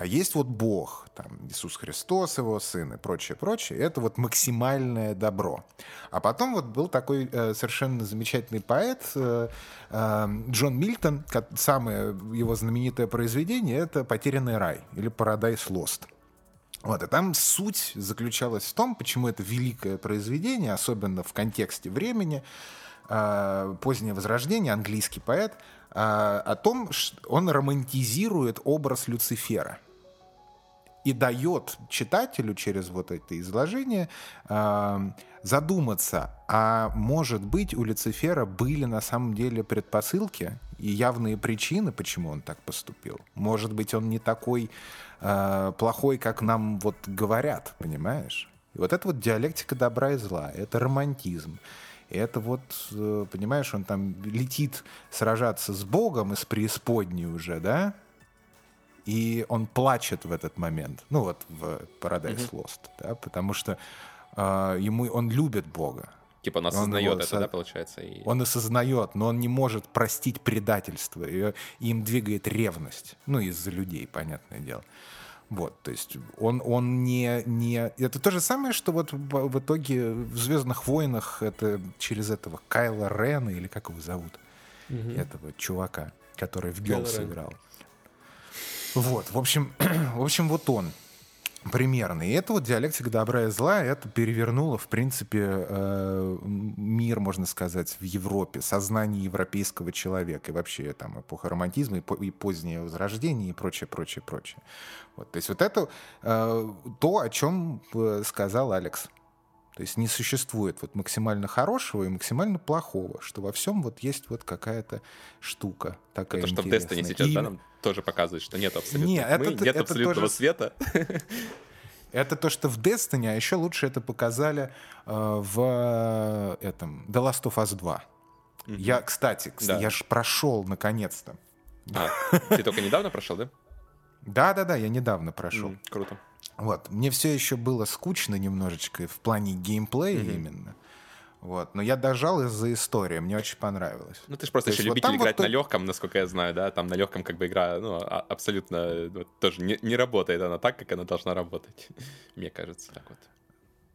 А есть вот Бог, там, Иисус Христос, его сын и прочее, прочее. Это вот максимальное добро. А потом вот был такой э, совершенно замечательный поэт э, э, Джон Мильтон. Самое его знаменитое произведение — это «Потерянный рай» или «Paradise Lost». Вот, и там суть заключалась в том, почему это великое произведение, особенно в контексте времени, э, позднее Возрождение, английский поэт, э, о том, что он романтизирует образ Люцифера и дает читателю через вот это изложение задуматься, а может быть у Люцифера были на самом деле предпосылки и явные причины, почему он так поступил. Может быть он не такой э, плохой, как нам вот говорят, понимаешь? И вот это вот диалектика добра и зла, это романтизм. И это вот, э, понимаешь, он там летит сражаться с Богом из преисподней уже, да? И он плачет в этот момент, ну вот в Paradise Lost, да, потому что э, ему он любит Бога, Типа он осознает он это, да, получается? И... Он осознает, но он не может простить предательство. И, им двигает ревность. Ну, из-за людей, понятное дело. Вот, то есть он, он не, не... Это то же самое, что вот в итоге в «Звездных войнах» это через этого Кайла Рена, или как его зовут, угу. этого чувака, который в Гелс играл. Вот, в общем, в общем, вот он примерно. И это вот диалектика добра и зла, это перевернуло, в принципе, э, мир, можно сказать, в Европе, сознание европейского человека, и вообще там эпоха романтизма, и, позднее возрождение, и прочее, прочее, прочее. Вот, то есть вот это э, то, о чем э, сказал Алекс. То есть не существует вот максимально хорошего и максимально плохого, что во всем вот есть вот какая-то штука такая Это что в Destiny сейчас, и... да, нам тоже показывает, что нет абсолютно нет, тьмы, это, нет это абсолютного тоже... света. Это то, что в Destiny, а еще лучше это показали э, в э, этом The Last of Us 2. Mm-hmm. Я, кстати, кстати да. я ж прошел наконец-то. А, ты только недавно прошел, да? Да, да, да, я недавно прошел. Mm, круто. Вот. Мне все еще было скучно немножечко в плане геймплея mm-hmm. именно. Вот. Но я дожал из-за истории, мне очень понравилось. Ну, ты же просто То еще любитель вот играть вот... на легком, насколько я знаю, да? Там на легком как бы игра, ну, а, абсолютно ну, тоже не, не работает она так, как она должна работать. мне кажется, так вот.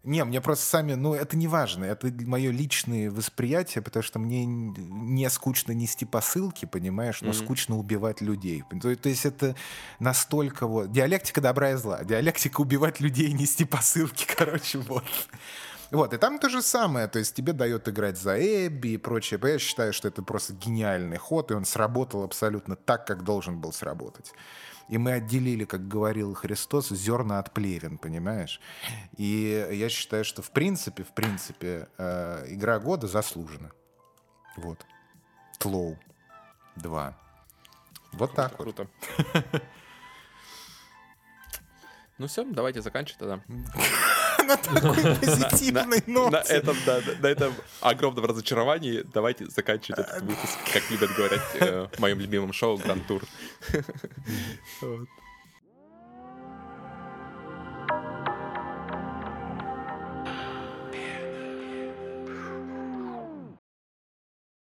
Не, мне просто сами, ну, это не важно, это мое личное восприятие, потому что мне не скучно нести посылки, понимаешь, но mm-hmm. скучно убивать людей. То, то есть это настолько вот... Диалектика добра и зла. Диалектика убивать людей нести посылки, короче, вот. Вот, и там то же самое, то есть тебе дает играть за Эбби и прочее. Я считаю, что это просто гениальный ход, и он сработал абсолютно так, как должен был сработать. И мы отделили, как говорил Христос, зерна от плевен, понимаешь? И я считаю, что в принципе, в принципе, э, игра года заслужена. Вот. Тлоу 2. Вот круто, так круто. Ну все, давайте заканчивать тогда. на такой позитивной ноте. На этом, да, на этом огромном разочаровании давайте заканчивать этот выпуск, как любят говорить э, в моем любимом шоу Гранд Тур.